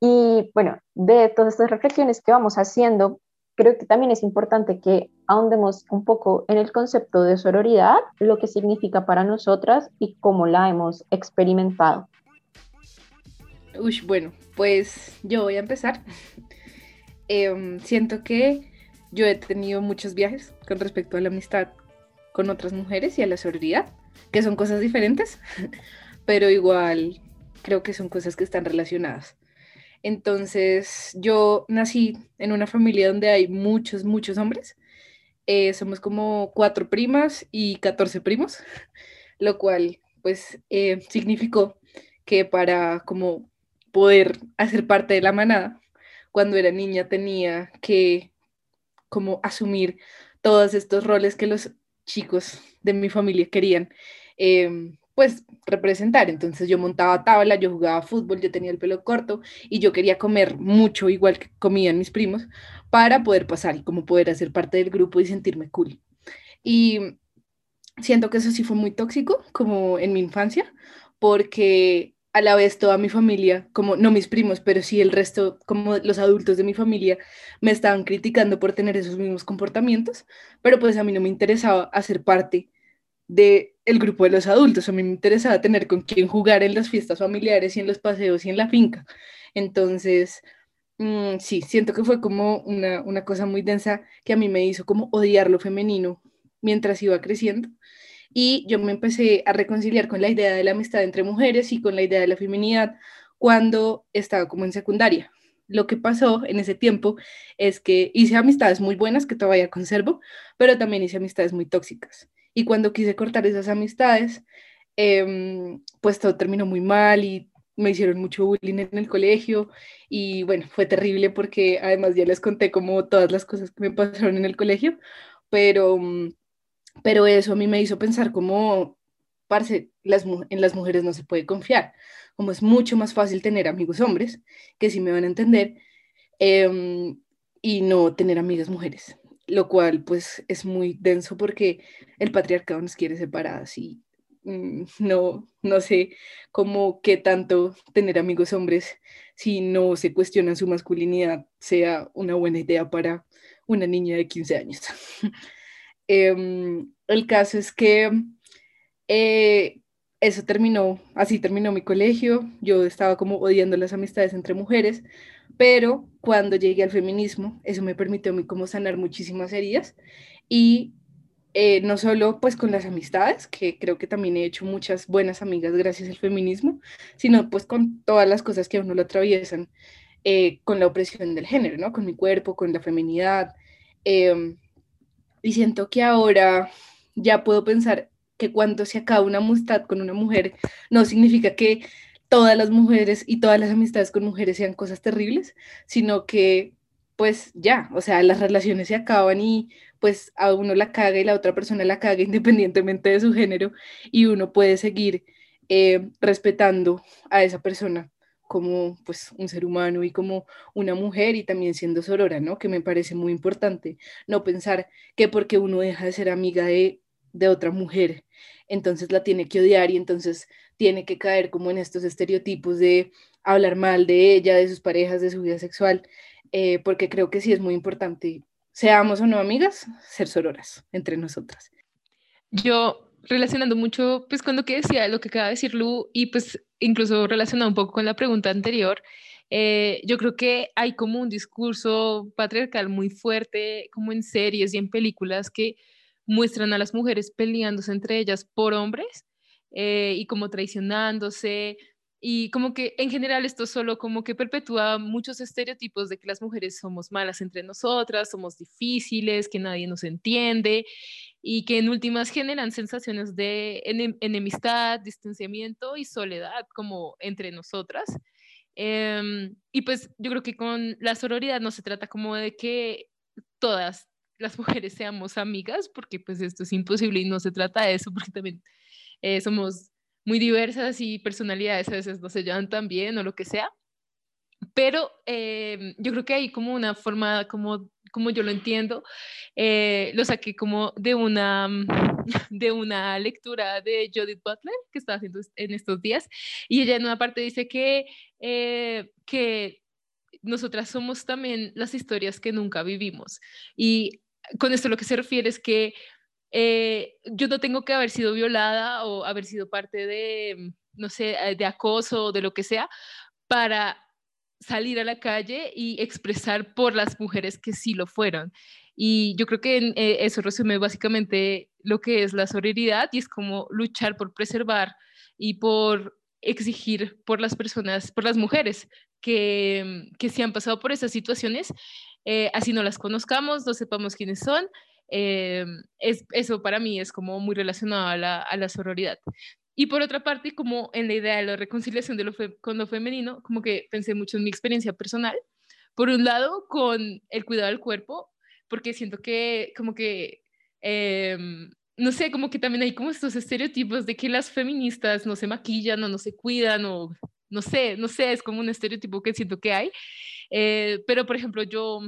Y bueno, de todas estas reflexiones que vamos haciendo, creo que también es importante que ahondemos un poco en el concepto de sororidad, lo que significa para nosotras y cómo la hemos experimentado. Uy, bueno, pues yo voy a empezar. Em, siento que yo he tenido muchos viajes con respecto a la amistad con otras mujeres y a la sororidad, que son cosas diferentes, pero igual creo que son cosas que están relacionadas. Entonces, yo nací en una familia donde hay muchos, muchos hombres. Eh, somos como cuatro primas y 14 primos, lo cual pues eh, significó que para como poder hacer parte de la manada, cuando era niña tenía que como asumir todos estos roles que los chicos de mi familia querían. Em, pues representar. Entonces yo montaba tabla, yo jugaba fútbol, yo tenía el pelo corto y yo quería comer mucho igual que comían mis primos para poder pasar y como poder hacer parte del grupo y sentirme cool. Y siento que eso sí fue muy tóxico como en mi infancia porque a la vez toda mi familia, como no mis primos, pero sí el resto, como los adultos de mi familia, me estaban criticando por tener esos mismos comportamientos, pero pues a mí no me interesaba hacer parte de el grupo de los adultos. A mí me interesaba tener con quién jugar en las fiestas familiares y en los paseos y en la finca. Entonces, mm, sí, siento que fue como una, una cosa muy densa que a mí me hizo como odiar lo femenino mientras iba creciendo. Y yo me empecé a reconciliar con la idea de la amistad entre mujeres y con la idea de la feminidad cuando estaba como en secundaria. Lo que pasó en ese tiempo es que hice amistades muy buenas que todavía conservo, pero también hice amistades muy tóxicas. Y cuando quise cortar esas amistades, em, pues todo terminó muy mal y me hicieron mucho bullying en el colegio y bueno, fue terrible porque además ya les conté como todas las cosas que me pasaron en el colegio, pero, mm, pero eso a mí me hizo pensar como, parce, las, en las mujeres no se puede confiar, como es mucho más fácil tener amigos hombres, que sí me van a entender, em, y no tener amigas mujeres lo cual pues es muy denso porque el patriarcado nos quiere separadas y mm, no, no sé cómo qué tanto tener amigos hombres si no se cuestiona su masculinidad sea una buena idea para una niña de 15 años. Em, el caso es que eh, eso terminó, así terminó mi colegio, yo estaba como odiando las amistades entre mujeres, pero cuando llegué al feminismo, eso me permitió a mí como sanar muchísimas heridas y eh, no solo pues con las amistades, que creo que también he hecho muchas buenas amigas gracias al feminismo, sino pues con todas las cosas que a uno lo atraviesan, eh, con la opresión del género, ¿no? Con mi cuerpo, con la feminidad. Em, y siento que ahora ya puedo pensar que cuando se acaba una amistad con una mujer, no significa que todas las mujeres y todas las amistades con mujeres sean cosas terribles, sino que pues ya, o sea, las relaciones se acaban y pues a uno la caga y la otra persona la caga independientemente de su género y uno puede seguir eh, respetando a esa persona como pues un ser humano y como una mujer y también siendo sorora, ¿no? Que me parece muy importante no pensar que porque uno deja de ser amiga de de otra mujer, entonces la tiene que odiar y entonces tiene que caer como en estos estereotipos de hablar mal de ella, de sus parejas, de su vida sexual, eh, porque creo que sí es muy importante, seamos o no amigas, ser sororas entre nosotras. Yo relacionando mucho, pues con lo que decía, lo que acaba de decir Lu, y pues incluso relacionado un poco con la pregunta anterior, eh, yo creo que hay como un discurso patriarcal muy fuerte, como en series y en películas que muestran a las mujeres peleándose entre ellas por hombres eh, y como traicionándose. Y como que en general esto solo como que perpetúa muchos estereotipos de que las mujeres somos malas entre nosotras, somos difíciles, que nadie nos entiende y que en últimas generan sensaciones de enemistad, distanciamiento y soledad como entre nosotras. Em, y pues yo creo que con la sororidad no se trata como de que todas las mujeres seamos amigas, porque pues esto es imposible y no se trata de eso, porque también eh, somos muy diversas y personalidades a veces no se llevan tan bien o lo que sea. Pero em, yo creo que hay como una forma, como, como yo lo entiendo, eh, lo saqué como de una, de una lectura de Judith Butler que estaba haciendo en estos días, y ella en una parte dice que, eh, que nosotras somos también las historias que nunca vivimos. Y con esto lo que se refiere es que eh, yo no tengo que haber sido violada o haber sido parte de, no sé, de acoso o de lo que sea, para salir a la calle y expresar por las mujeres que sí lo fueron. Y yo creo que eh, eso resume básicamente lo que es la sororidad y es como luchar por preservar y por exigir por las personas, por las mujeres que, que sí han pasado por esas situaciones, eh, así no las conozcamos, no sepamos quiénes son. Eh, es, eso para mí es como muy relacionado a la, a la sororidad. Y por otra parte, como en la idea de la reconciliación de lo con lo femenino, como que pensé mucho en mi experiencia personal. Por un lado, con el cuidado del cuerpo, porque siento que como que, em, no sé, como que también hay como estos estereotipos de que las feministas no se maquillan o no se cuidan o no sé, no sé, es como un estereotipo que siento que hay. Eh, pero, por ejemplo, yo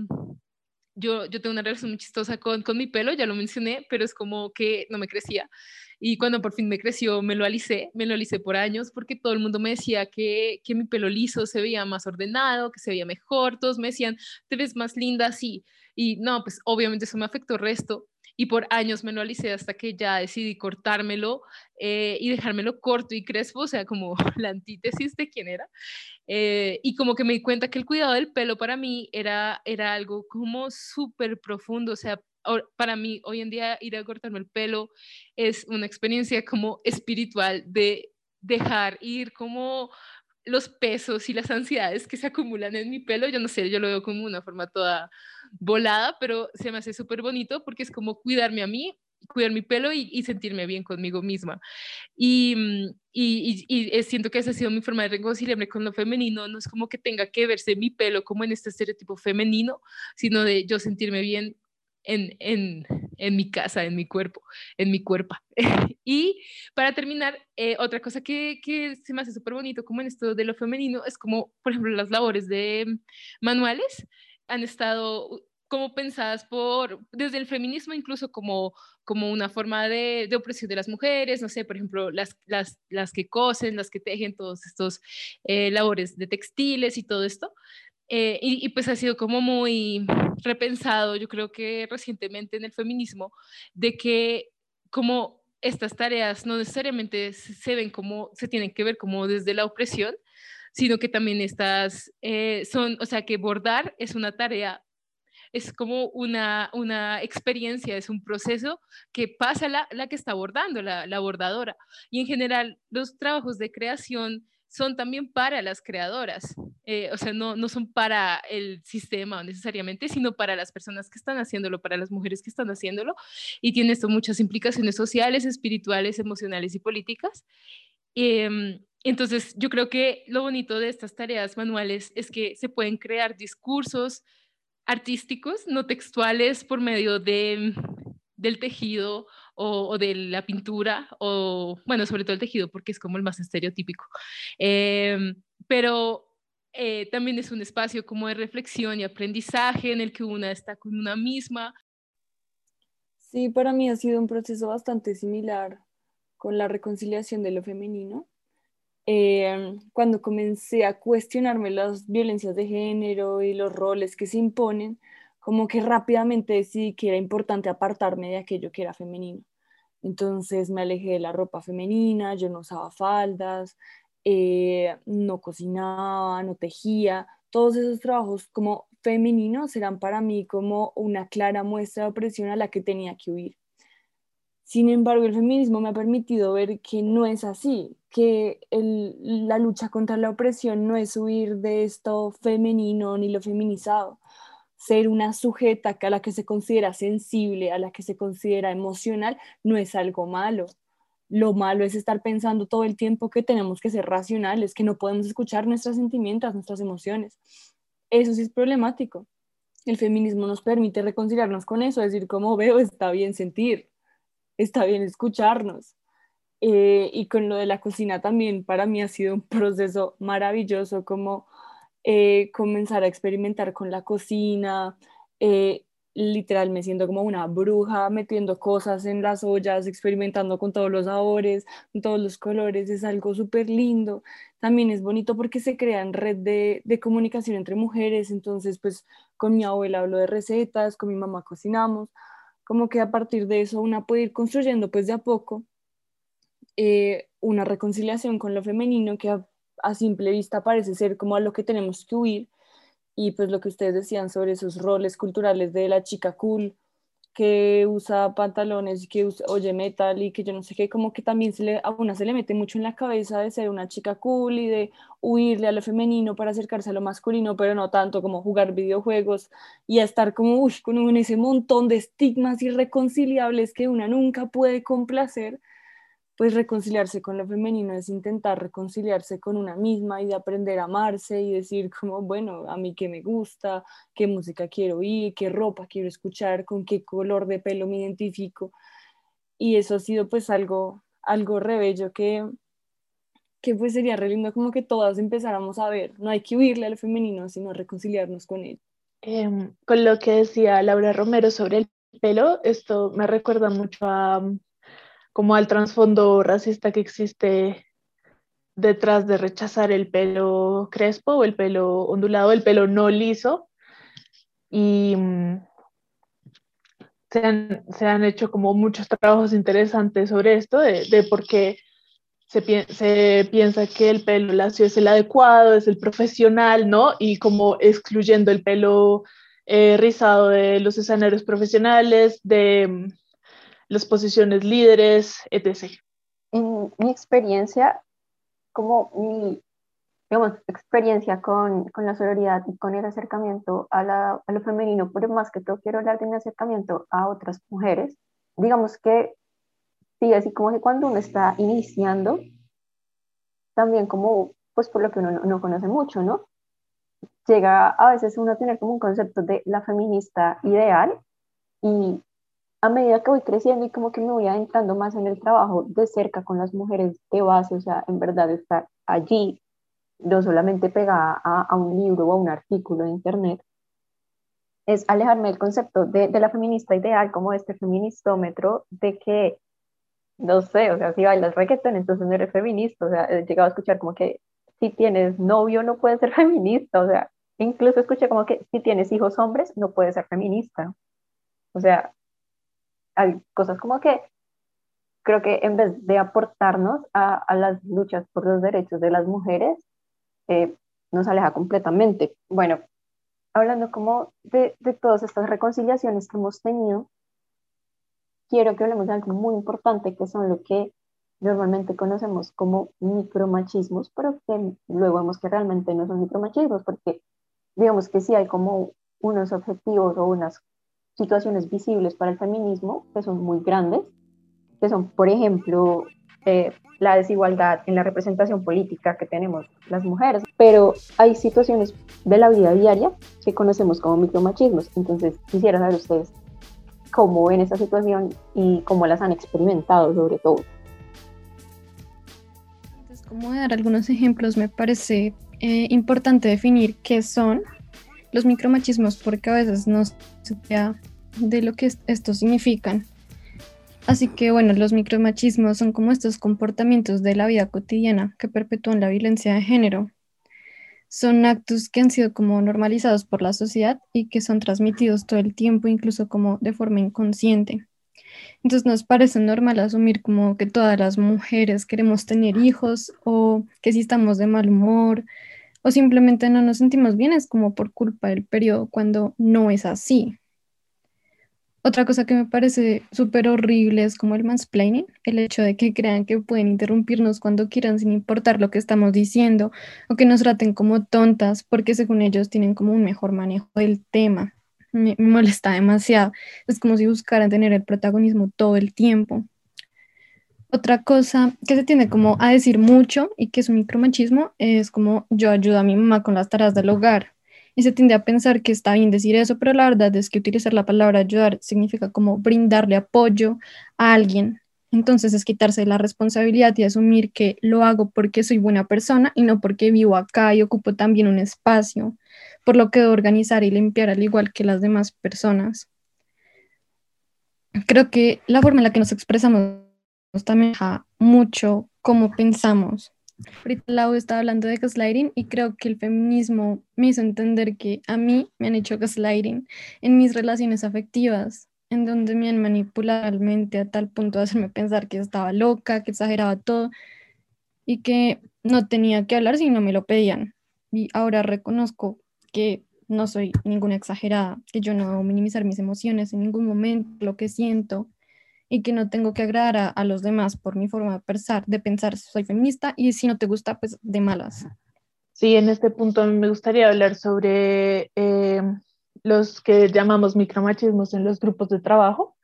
yo, yo tengo una relación muy chistosa con, con mi pelo, ya lo mencioné, pero es como que no me crecía. Y cuando por fin me creció, me lo alicé, me lo alicé por años porque todo el mundo me decía que, que mi pelo liso se veía más ordenado, que se veía mejor, todos me decían, te ves más linda así. Y no, pues obviamente eso me afectó el resto y por años me lo hasta que ya decidí cortármelo eh, y dejármelo corto y crespo, o sea, como la antítesis de quién era. Eh, y como que me di cuenta que el cuidado del pelo para mí era, era algo como súper profundo, o sea, para mí hoy en día ir a cortarme el pelo es una experiencia como espiritual de dejar ir como los pesos y las ansiedades que se acumulan en mi pelo, yo no sé, yo lo veo como una forma toda volada, pero se me hace súper bonito porque es como cuidarme a mí, cuidar mi pelo y, sentirme bien conmigo misma. Y, mm, y, y, siento que esa ha sido mi forma de reconciliarme con lo femenino, no es como que tenga que verse mi pelo como en este estereotipo femenino, sino de yo sentirme bien en, en, en, mi casa, en mi cuerpo, en mi cuerpo. y para terminar, eh, otra cosa que, que, se me hace súper bonito como en esto de lo femenino es como, por ejemplo, las labores de manuales han estado como pensadas por, desde el feminismo incluso como, como una forma de, de opresión de las mujeres, no sé, por ejemplo, las, las, las que cosen, las que tejen, todos estos eh, labores de textiles y todo esto. Eh, y, pues ha sido como muy repensado, yo creo que recientemente en el feminismo, de que como estas tareas no necesariamente se ven como, se tienen que ver como desde la opresión, sino que también estas eh, son, o sea, que bordar es una tarea, es como una, una experiencia, es un proceso que pasa la, la que está bordando, la, la bordadora. Y en general, los trabajos de creación son también para las creadoras, eh, o sea, no, no son para el sistema necesariamente, sino para las personas que están haciéndolo, para las mujeres que están haciéndolo, y tiene esto muchas implicaciones sociales, espirituales, emocionales y políticas. Eh, entonces, yo creo que lo bonito de estas tareas manuales es que se pueden crear discursos artísticos, no textuales, por medio de, del tejido o, de la pintura, o bueno, sobre todo el tejido, porque es como el más estereotípico. Em, pero eh, también es un espacio como de reflexión y aprendizaje en el que una está con una misma Sí, para mí ha sido un proceso bastante similar con la reconciliación de lo femenino. Eh, cuando comencé a cuestionarme las violencias de género y los roles que se imponen, como que rápidamente decidí que era importante apartarme de aquello que era femenino. Entonces me alejé de la ropa femenina, yo no usaba faldas, eh, no cocinaba, no tejía. Todos esos trabajos como femeninos eran para mí como una clara muestra de opresión a la que tenía que huir. Sin embargo, el feminismo me ha permitido ver que no es así, que la lucha contra la opresión no es huir de esto femenino ni lo feminizado. Ser una sujeta a la que se considera sensible, a la que se considera emocional, no es algo malo. Lo malo es estar pensando todo el tiempo que tenemos que ser racionales, que no podemos escuchar nuestros sentimientos, nuestras emociones. Eso sí es problemático. El feminismo nos permite reconciliarnos con eso, decir, como veo, está bien sentir, está bien escucharnos. Eh, y con lo de la cocina también para mí ha sido un proceso maravilloso como eh, comenzar a experimentar con la cocina, eh, literal me siento como una bruja metiendo cosas en las ollas, experimentando con todos los sabores, con todos los colores, es algo súper lindo. También es bonito porque se crea en red de, comunicación entre mujeres, entonces pues con mi abuela hablo de recetas, con mi mamá cocinamos, como que a partir de eso una puede ir construyendo pues de a poco eh, una reconciliación con lo femenino que a simple vista parece ser como a lo que tenemos que huir. Y pues lo que ustedes decían sobre esos roles culturales de la chica cool que usa pantalones que oye metal y que yo no sé qué, como que también se le, a una se le mete mucho en la cabeza de ser una chica cool y de huirle a lo femenino para acercarse a lo masculino, pero no tanto como jugar videojuegos y a estar como uy, con ese montón de estigmas irreconciliables que una nunca puede complacer pues reconciliarse con lo femenino es intentar reconciliarse con una misma y de aprender a amarse y decir como, bueno, a mí qué me gusta, qué música quiero oír, qué ropa quiero escuchar, con qué color de pelo me identifico. Y eso ha sido pues algo, algo rebello que, que pues sería re lindo como que todas empezáramos a ver. No hay que huirle a lo femenino, sino reconciliarnos con él. Em, con lo que decía Laura Romero sobre el pelo, esto me recuerda mucho a como al trasfondo racista que existe detrás de rechazar el pelo crespo o el pelo ondulado, el pelo no liso. Y mm, se han, hecho como muchos trabajos interesantes sobre esto, de, por qué se, piensa que el pelo lacio es el adecuado, es el profesional, ¿no? Y como excluyendo el pelo eh, rizado de los escenarios profesionales, de mm, las posiciones líderes, etc. En mi experiencia, como mi digamos, experiencia con, con, la sororidad y con el acercamiento a, la, a, lo femenino, pero más que todo quiero hablar de mi acercamiento a otras mujeres. Digamos que, sí, así como que cuando uno está iniciando, también como, pues por lo que uno no, no conoce mucho, ¿no? Llega a veces uno a tener como un concepto de la feminista ideal y a medida que voy creciendo y como que me voy adentrando más en el trabajo de cerca con las mujeres de base, o sea, en verdad estar allí, no solamente pegada a, un libro o a un artículo de internet, es alejarme del concepto de, la feminista ideal, como este feministómetro, de que, no sé, o sea, si bailas reggaetón, entonces no eres feminista, o sea, he llegado a escuchar como que si tienes novio no puedes ser feminista, o sea, incluso escuché como que si tienes hijos hombres no puedes ser feminista. O sea, hay cosas como que creo que en vez de aportarnos a, a las luchas por los derechos de las mujeres, eh, nos aleja completamente. Bueno, hablando como de, de, todas estas reconciliaciones que hemos tenido, quiero que hablemos de algo muy importante, que son lo que normalmente conocemos como micromachismos, pero que luego vemos que realmente no son micromachismos, porque digamos que sí hay como unos objetivos o unas situaciones visibles para el feminismo que son muy grandes, que son, por ejemplo, eh, la desigualdad en la representación política que tenemos las mujeres, pero hay situaciones de la vida diaria que conocemos como micromachismos. Entonces, quisiera saber ustedes cómo ven esa situación y cómo las han experimentado sobre todo. Antes, como dar algunos ejemplos, me parece eh, importante definir qué son los micromachismos porque a veces no se de lo que estos significan. Así que bueno, los micromachismos son como estos comportamientos de la vida cotidiana que perpetúan la violencia de género. Son actos que han sido como normalizados por la sociedad y que son transmitidos todo el tiempo, incluso como de forma inconsciente. Entonces nos parece normal asumir como que todas las mujeres queremos tener hijos o que si estamos de mal humor o simplemente no nos sentimos bien es como por culpa del periodo cuando no es así. Otra cosa que me parece súper horrible es como el mansplaining, el hecho de que crean que pueden interrumpirnos cuando quieran sin importar lo que estamos diciendo o que nos traten como tontas porque según ellos tienen como un mejor manejo del tema. Me, me molesta demasiado. Es como si buscaran tener el protagonismo todo el tiempo. Otra cosa que se tiende como a decir mucho y que es un micromachismo es como yo ayudo a mi mamá con las tareas del hogar y se tiende a pensar que está bien decir eso, pero la verdad es que utilizar la palabra ayudar significa como brindarle apoyo a alguien. Entonces es quitarse la responsabilidad y asumir que lo hago porque soy buena persona y no porque vivo acá y ocupo también un espacio, por lo que debo organizar y limpiar al igual que las demás personas. Creo que la forma en la que nos expresamos también mucho cómo pensamos Ahorita Lau estaba hablando de gaslighting y creo que el feminismo me hizo entender que a mí me han hecho gaslighting en mis relaciones afectivas, en donde me han manipulado realmente a tal punto de hacerme pensar que estaba loca, que exageraba todo y que no tenía que hablar si no me lo pedían. Y ahora reconozco que no soy ninguna exagerada, que yo no debo minimizar mis emociones en ningún momento, lo que siento, y que no tengo que agradar a, los demás por mi forma de pensar, de pensar, soy feminista y si no te gusta, pues de malas. Sí, en este punto me gustaría hablar sobre eh, los que llamamos micromachismos en los grupos de trabajo.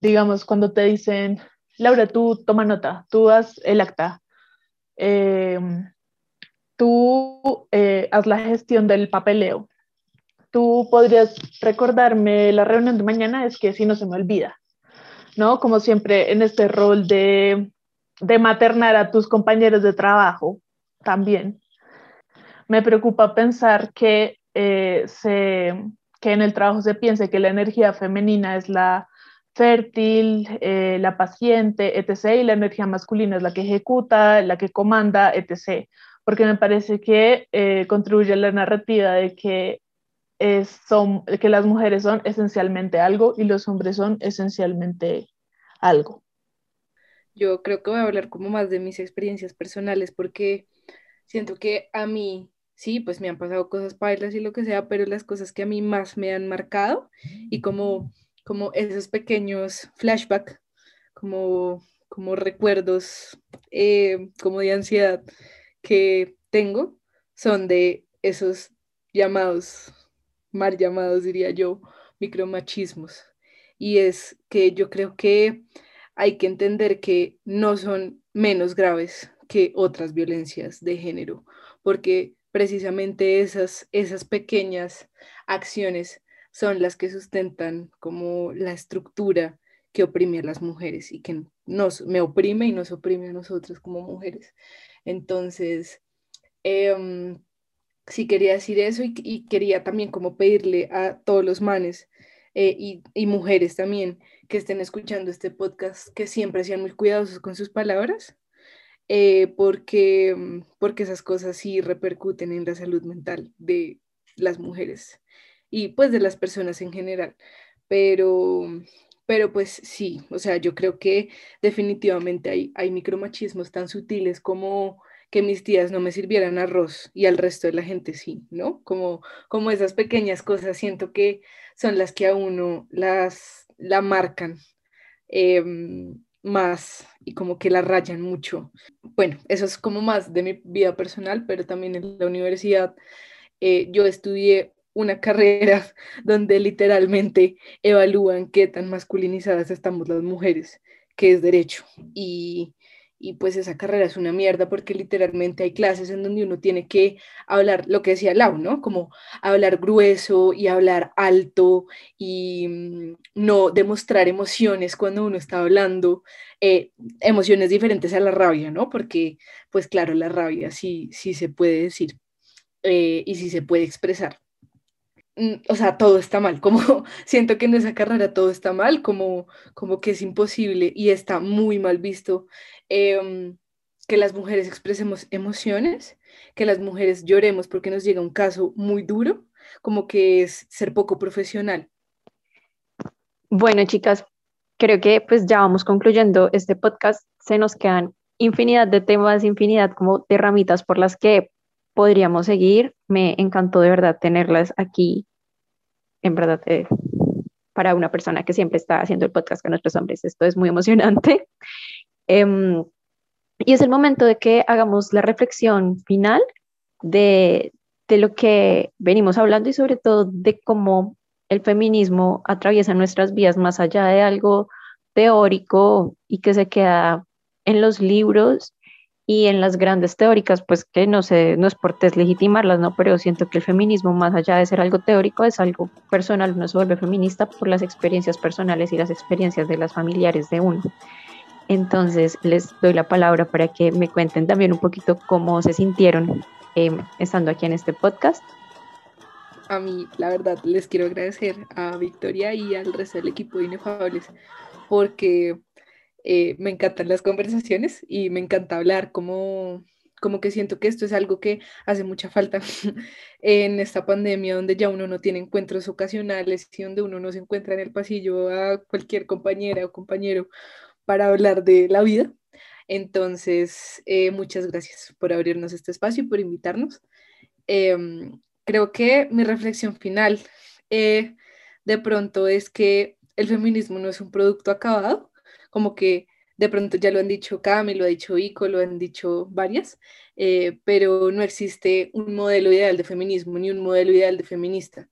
Digamos, cuando te dicen, Laura, tú toma nota, tú haz el acta, eh, tú eh, haz la gestión del papeleo, tú podrías recordarme la reunión de mañana, es que si no se me olvida. ¿No? Como siempre en este rol de, maternar a tus compañeros de trabajo también. Me preocupa pensar que, eh, se, que en el trabajo se piense que la energía femenina es la fértil, eh, la paciente, etc., y la energía masculina es la que ejecuta, la que comanda, etc., porque me parece que eh, contribuye a la narrativa de que son, que las mujeres son esencialmente algo y los hombres son esencialmente algo. Yo creo que voy a hablar como más de mis experiencias personales porque siento que a mí, sí, pues me han pasado cosas bailas y lo que sea, pero las cosas que a mí más me han marcado y como, como esos pequeños flashbacks, como, como recuerdos, eh, como de ansiedad que tengo, son de esos llamados mal llamados, diría yo, micromachismos. Y es que yo creo que hay que entender que no son menos graves que otras violencias de género, porque precisamente esas, esas pequeñas acciones son las que sustentan como la estructura que oprime a las mujeres y que nos, me oprime y nos oprime a nosotros como mujeres. Entonces, eh, sí quería decir eso y, quería también como pedirle a todos los manes eh, y, mujeres también que estén escuchando este podcast que siempre sean muy cuidadosos con sus palabras, eh, porque, mm, porque esas cosas sí repercuten en la salud mental de las mujeres y pues de las personas en general. Pero, pero pues sí, o sea, yo creo que definitivamente hay, hay micromachismos tan sutiles como que mis tías no me sirvieran arroz y al resto de la gente sí, ¿no? Como, como esas pequeñas cosas siento que son las que a uno las la marcan em, más y como que la rayan mucho. Bueno, eso es como más de mi vida personal, pero también en la universidad eh, yo estudié una carrera donde literalmente evalúan qué tan masculinizadas estamos las mujeres, que es derecho. Y y pues esa carrera es una mierda porque literalmente hay clases en donde uno tiene que hablar lo que decía Lau, ¿no? Como hablar grueso y hablar alto y mm, no demostrar emociones cuando uno está hablando, eh, emociones diferentes a la rabia, ¿no? Porque pues claro, la rabia sí, sí se puede decir eh, y sí se puede expresar. Mm, o sea, todo está mal, como siento que en esa carrera todo está mal, como, como que es imposible y está muy mal visto em, que las mujeres expresemos emociones, que las mujeres lloremos porque nos llega un caso muy duro, como que es ser poco profesional. Bueno, chicas, creo que pues ya vamos concluyendo este podcast. Se nos quedan infinidad de temas, infinidad como de ramitas por las que podríamos seguir. Me encantó de verdad tenerlas aquí. En verdad, eh, para una persona que siempre está haciendo el podcast con nuestros hombres, esto es muy emocionante. Em, y es el momento de que hagamos la reflexión final de, de lo que venimos hablando y sobre todo de cómo el feminismo atraviesa nuestras vidas más allá de algo teórico y que se queda en los libros y en las grandes teóricas, pues que no sé, no es por deslegitimarlas, ¿no? Pero siento que el feminismo, más allá de ser algo teórico, es algo personal, uno se vuelve feminista por las experiencias personales y las experiencias de las familiares de uno. Entonces, les doy la palabra para que me cuenten también un poquito cómo se sintieron em, estando aquí en este podcast. A mí, la verdad, les quiero agradecer a Victoria y al resto del equipo de Inefables porque eh, me encantan las conversaciones y me encanta hablar, como, como que siento que esto es algo que hace mucha falta en esta pandemia donde ya uno no tiene encuentros ocasionales y donde uno no se encuentra en el pasillo a cualquier compañera o compañero para hablar de la vida. Entonces, eh, muchas gracias por abrirnos este espacio y por invitarnos. Em, creo que mi reflexión final eh, de pronto es que el feminismo no es un producto acabado, como que de pronto ya lo han dicho Cami, lo ha dicho Ico, lo han dicho varias, eh, pero no existe un modelo ideal de feminismo ni un modelo ideal de feminista.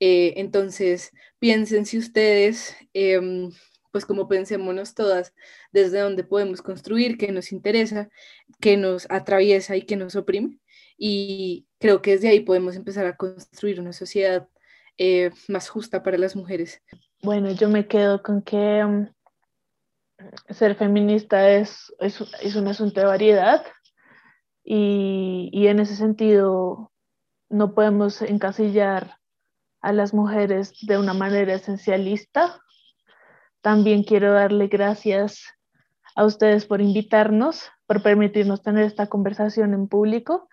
Eh, entonces, piensen si ustedes, em, pues como pensémonos todas, desde dónde podemos construir, qué nos interesa, qué nos atraviesa y qué nos oprime. Y creo que desde ahí podemos empezar a construir una sociedad eh, más justa para las mujeres. Bueno, yo me quedo con que mm, ser feminista es, es, un asunto de variedad y, y, en ese sentido no podemos encasillar a las mujeres de una manera esencialista. También quiero darle gracias a ustedes por invitarnos, por permitirnos tener esta conversación en público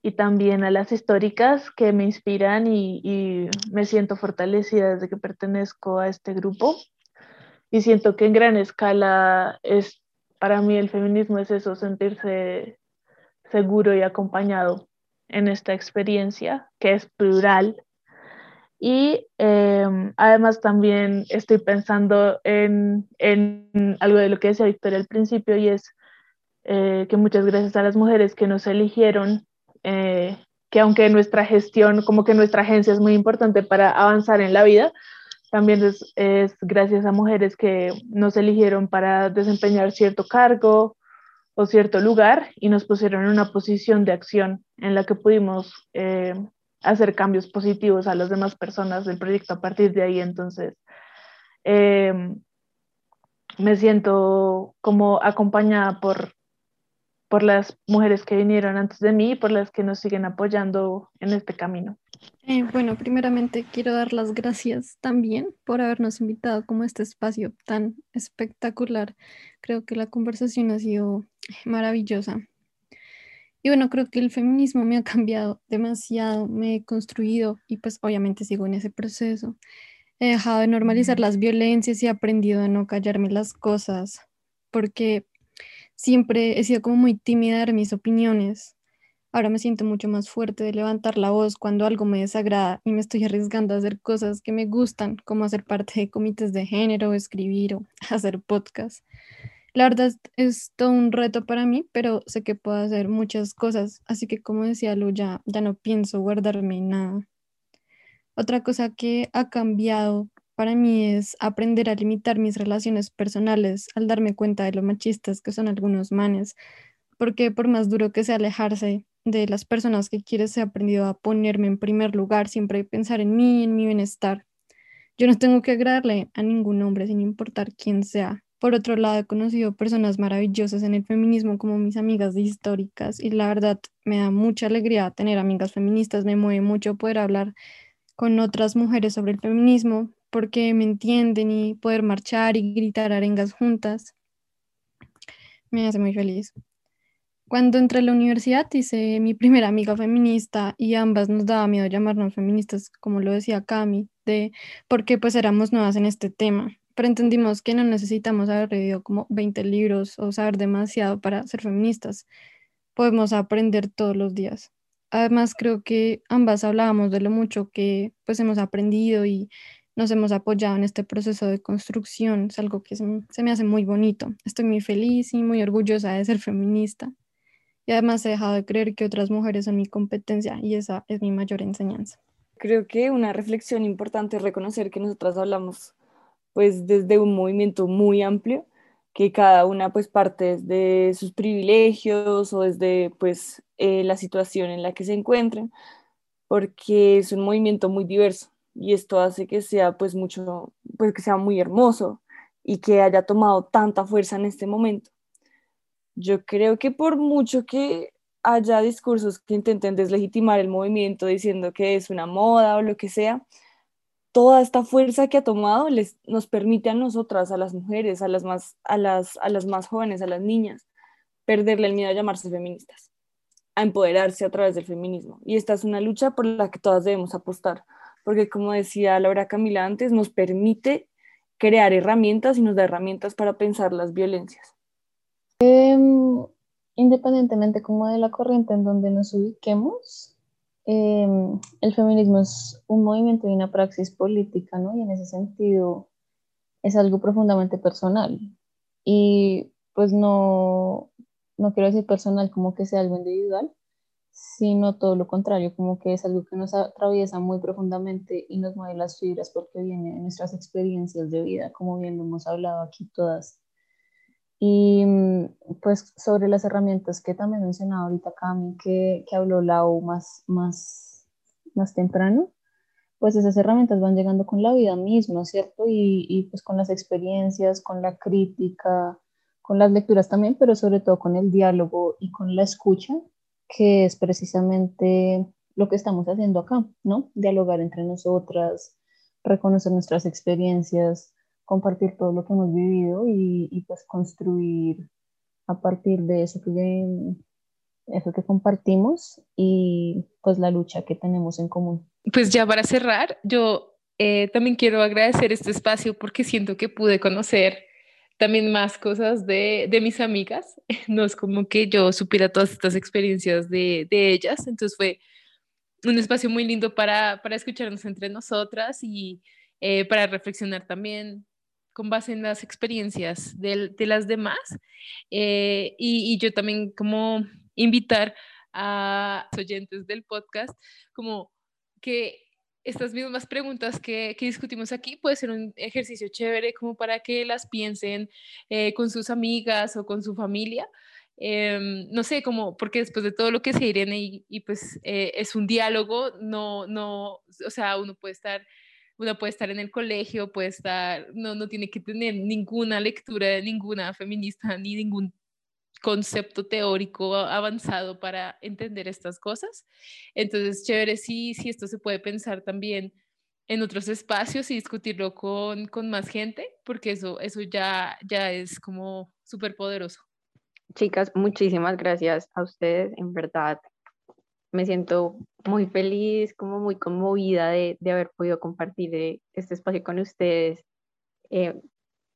y también a las históricas que me inspiran y, y me siento fortalecida desde que pertenezco a este grupo y siento que en gran escala es para mí el feminismo es eso, sentirse seguro y acompañado en esta experiencia que es plural. Y em, además también estoy pensando en, en, algo de lo que decía Victoria al principio y es eh, que muchas gracias a las mujeres que nos eligieron, eh, que aunque nuestra gestión, como que nuestra agencia es muy importante para avanzar en la vida, también es, gracias a mujeres que nos eligieron para desempeñar cierto cargo o cierto lugar y nos pusieron en una posición de acción en la que pudimos eh, hacer cambios positivos a las demás personas del proyecto a partir de ahí. Entonces, eh, me siento como acompañada por, por las mujeres que vinieron antes de mí y por las que nos siguen apoyando en este camino. Eh, bueno, primeramente quiero dar las gracias también por habernos invitado como a este espacio tan espectacular. Creo que la conversación ha sido maravillosa. Y bueno, creo que el feminismo me ha cambiado demasiado, me he construido y pues obviamente sigo en ese proceso. He dejado de normalizar las violencias y he aprendido a no callarme las cosas, porque siempre he sido como muy tímida de mis opiniones Ahora me siento mucho más fuerte de levantar la voz cuando algo me desagrada y me estoy arriesgando a hacer cosas que me gustan, como hacer parte de comités de género, escribir o hacer podcast. La verdad es todo un reto para mí, pero sé que puedo hacer muchas cosas, así que como decía Lu, ya, ya no pienso guardarme nada. Otra cosa que ha cambiado para mí es aprender a limitar mis relaciones personales al darme cuenta de lo machistas que son algunos manes, porque por más duro que sea alejarse de las personas que quieres, he aprendido a ponerme en primer lugar, siempre pensar en mí, en mi bienestar. Yo no tengo que agradarle a ningún hombre sin importar quién sea. Por otro lado, he conocido personas maravillosas en el feminismo como mis amigas históricas y la verdad me da mucha alegría tener amigas feministas, me mueve mucho poder hablar con otras mujeres sobre el feminismo, porque me entienden y poder marchar y gritar arengas juntas me hace muy feliz. Cuando entré a la universidad hice mi primera amiga feminista y ambas nos daba miedo llamarnos feministas, como lo decía Cami, de porque pues éramos nuevas en este tema, pero entendimos que no necesitamos haber leído como 20 libros o saber demasiado para ser feministas. Podemos aprender todos los días. Además, creo que ambas hablábamos de lo mucho que pues hemos aprendido y nos hemos apoyado en este proceso de construcción. Es algo que se, me hace muy bonito. Estoy muy feliz y muy orgullosa de ser feminista. Y además he dejado de creer que otras mujeres son mi competencia y esa es mi mayor enseñanza. Creo que una reflexión importante es reconocer que nosotras hablamos pues desde un movimiento muy amplio, que cada una pues parte de sus privilegios o desde pues eh, la situación en la que se encuentran, porque es un movimiento muy diverso y esto hace que sea pues mucho, pues que sea muy hermoso y que haya tomado tanta fuerza en este momento. Yo creo que por mucho que haya discursos que intenten deslegitimar el movimiento diciendo que es una moda o lo que sea, toda esta fuerza que ha tomado les, nos permite a nosotras, a las mujeres, a las, más, a, las, a las más jóvenes, a las niñas, perderle el miedo a llamarse feministas, a empoderarse a través del feminismo. Y esta es una lucha por la que todas debemos apostar, porque como decía Laura Camila antes, nos permite crear herramientas y nos da herramientas para pensar las violencias. Em, independientemente como de la corriente en donde nos ubiquemos, em, el feminismo es un movimiento y una praxis política, ¿no? Y en ese sentido es algo profundamente personal. Y pues no, no quiero decir personal como que sea algo individual, sino todo lo contrario, como que es algo que nos atraviesa muy profundamente y nos mueve las fibras porque viene de nuestras experiencias de vida, como bien lo hemos hablado aquí todas. Y mm, pues sobre las herramientas que también mencionaba ahorita Cami, que, que habló Lau más, más, más temprano, pues esas herramientas van llegando con la vida misma, ¿cierto? Y, y pues con las experiencias, con la crítica, con las lecturas también, pero sobre todo con el diálogo y con la escucha, que es precisamente lo que estamos haciendo acá, ¿no? Dialogar entre nosotras, reconocer nuestras experiencias, compartir todo lo que hemos vivido y, pues construir a partir de eso que, eso que compartimos y pues la lucha que tenemos en común. Pues ya para cerrar, yo eh, también quiero agradecer este espacio porque siento que pude conocer también más cosas de, de, mis amigas. No es como que yo supiera todas estas experiencias de, de ellas, entonces fue un espacio muy lindo para, para escucharnos entre nosotras y eh, para reflexionar también con base en las experiencias de, de las demás. Eh, y, y, yo también como invitar a los oyentes del podcast como que estas mismas preguntas que, que, discutimos aquí puede ser un ejercicio chévere como para que las piensen eh, con sus amigas o con su familia. Eh, no sé, como, porque después de todo lo que se Irene y, y pues eh, es un diálogo, no, no, o sea, uno puede estar, uno puede estar en el colegio, puede estar, no, no tiene que tener ninguna lectura de ninguna feminista ni ningún concepto teórico avanzado para entender estas cosas. Entonces, chévere si, si esto se puede pensar también en otros espacios y discutirlo con, con más gente, porque eso, eso ya, ya es como súper poderoso. Chicas, muchísimas gracias a ustedes, en verdad. Me siento muy feliz, como muy conmovida de, de haber podido compartir eh, este espacio con ustedes. Eh,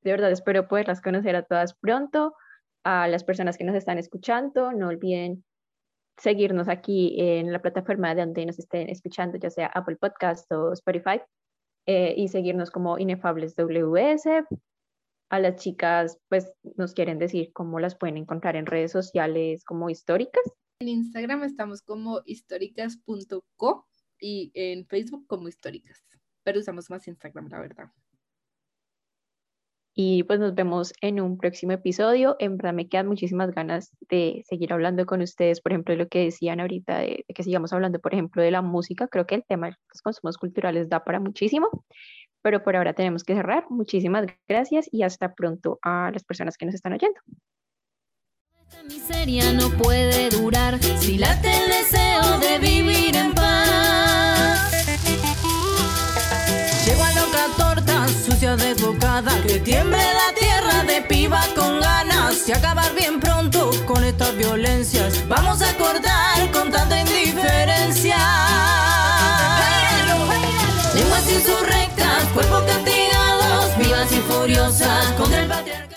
de verdad espero poderlas conocer a todas pronto a las personas que nos están escuchando. No olviden seguirnos aquí en la plataforma de donde nos estén escuchando, ya sea Apple Podcast o Spotify, eh, y seguirnos como Inefables WS. A las chicas, pues nos quieren decir cómo las pueden encontrar en redes sociales como históricas. En Instagram estamos como históricas.co y en Facebook como históricas, pero usamos más Instagram, la verdad. Y pues nos vemos en un próximo episodio. En verdad me quedan muchísimas ganas de seguir hablando con ustedes, por ejemplo, de lo que decían ahorita, de, que sigamos hablando, por ejemplo, de la música. Creo que el tema de los consumos culturales da para muchísimo, pero por ahora tenemos que cerrar. Muchísimas gracias y hasta pronto a las personas que nos están oyendo. Esta miseria no puede durar si late el deseo de vivir en paz. Llego a loca torta, sucia de bocada, que tiemble la tierra de piba con ganas. Y acabar bien pronto con estas violencias, vamos a acordar con tanta indiferencia. Lenguas insurrectas, cuerpos castigados, vivas y furiosas contra el patriarcado.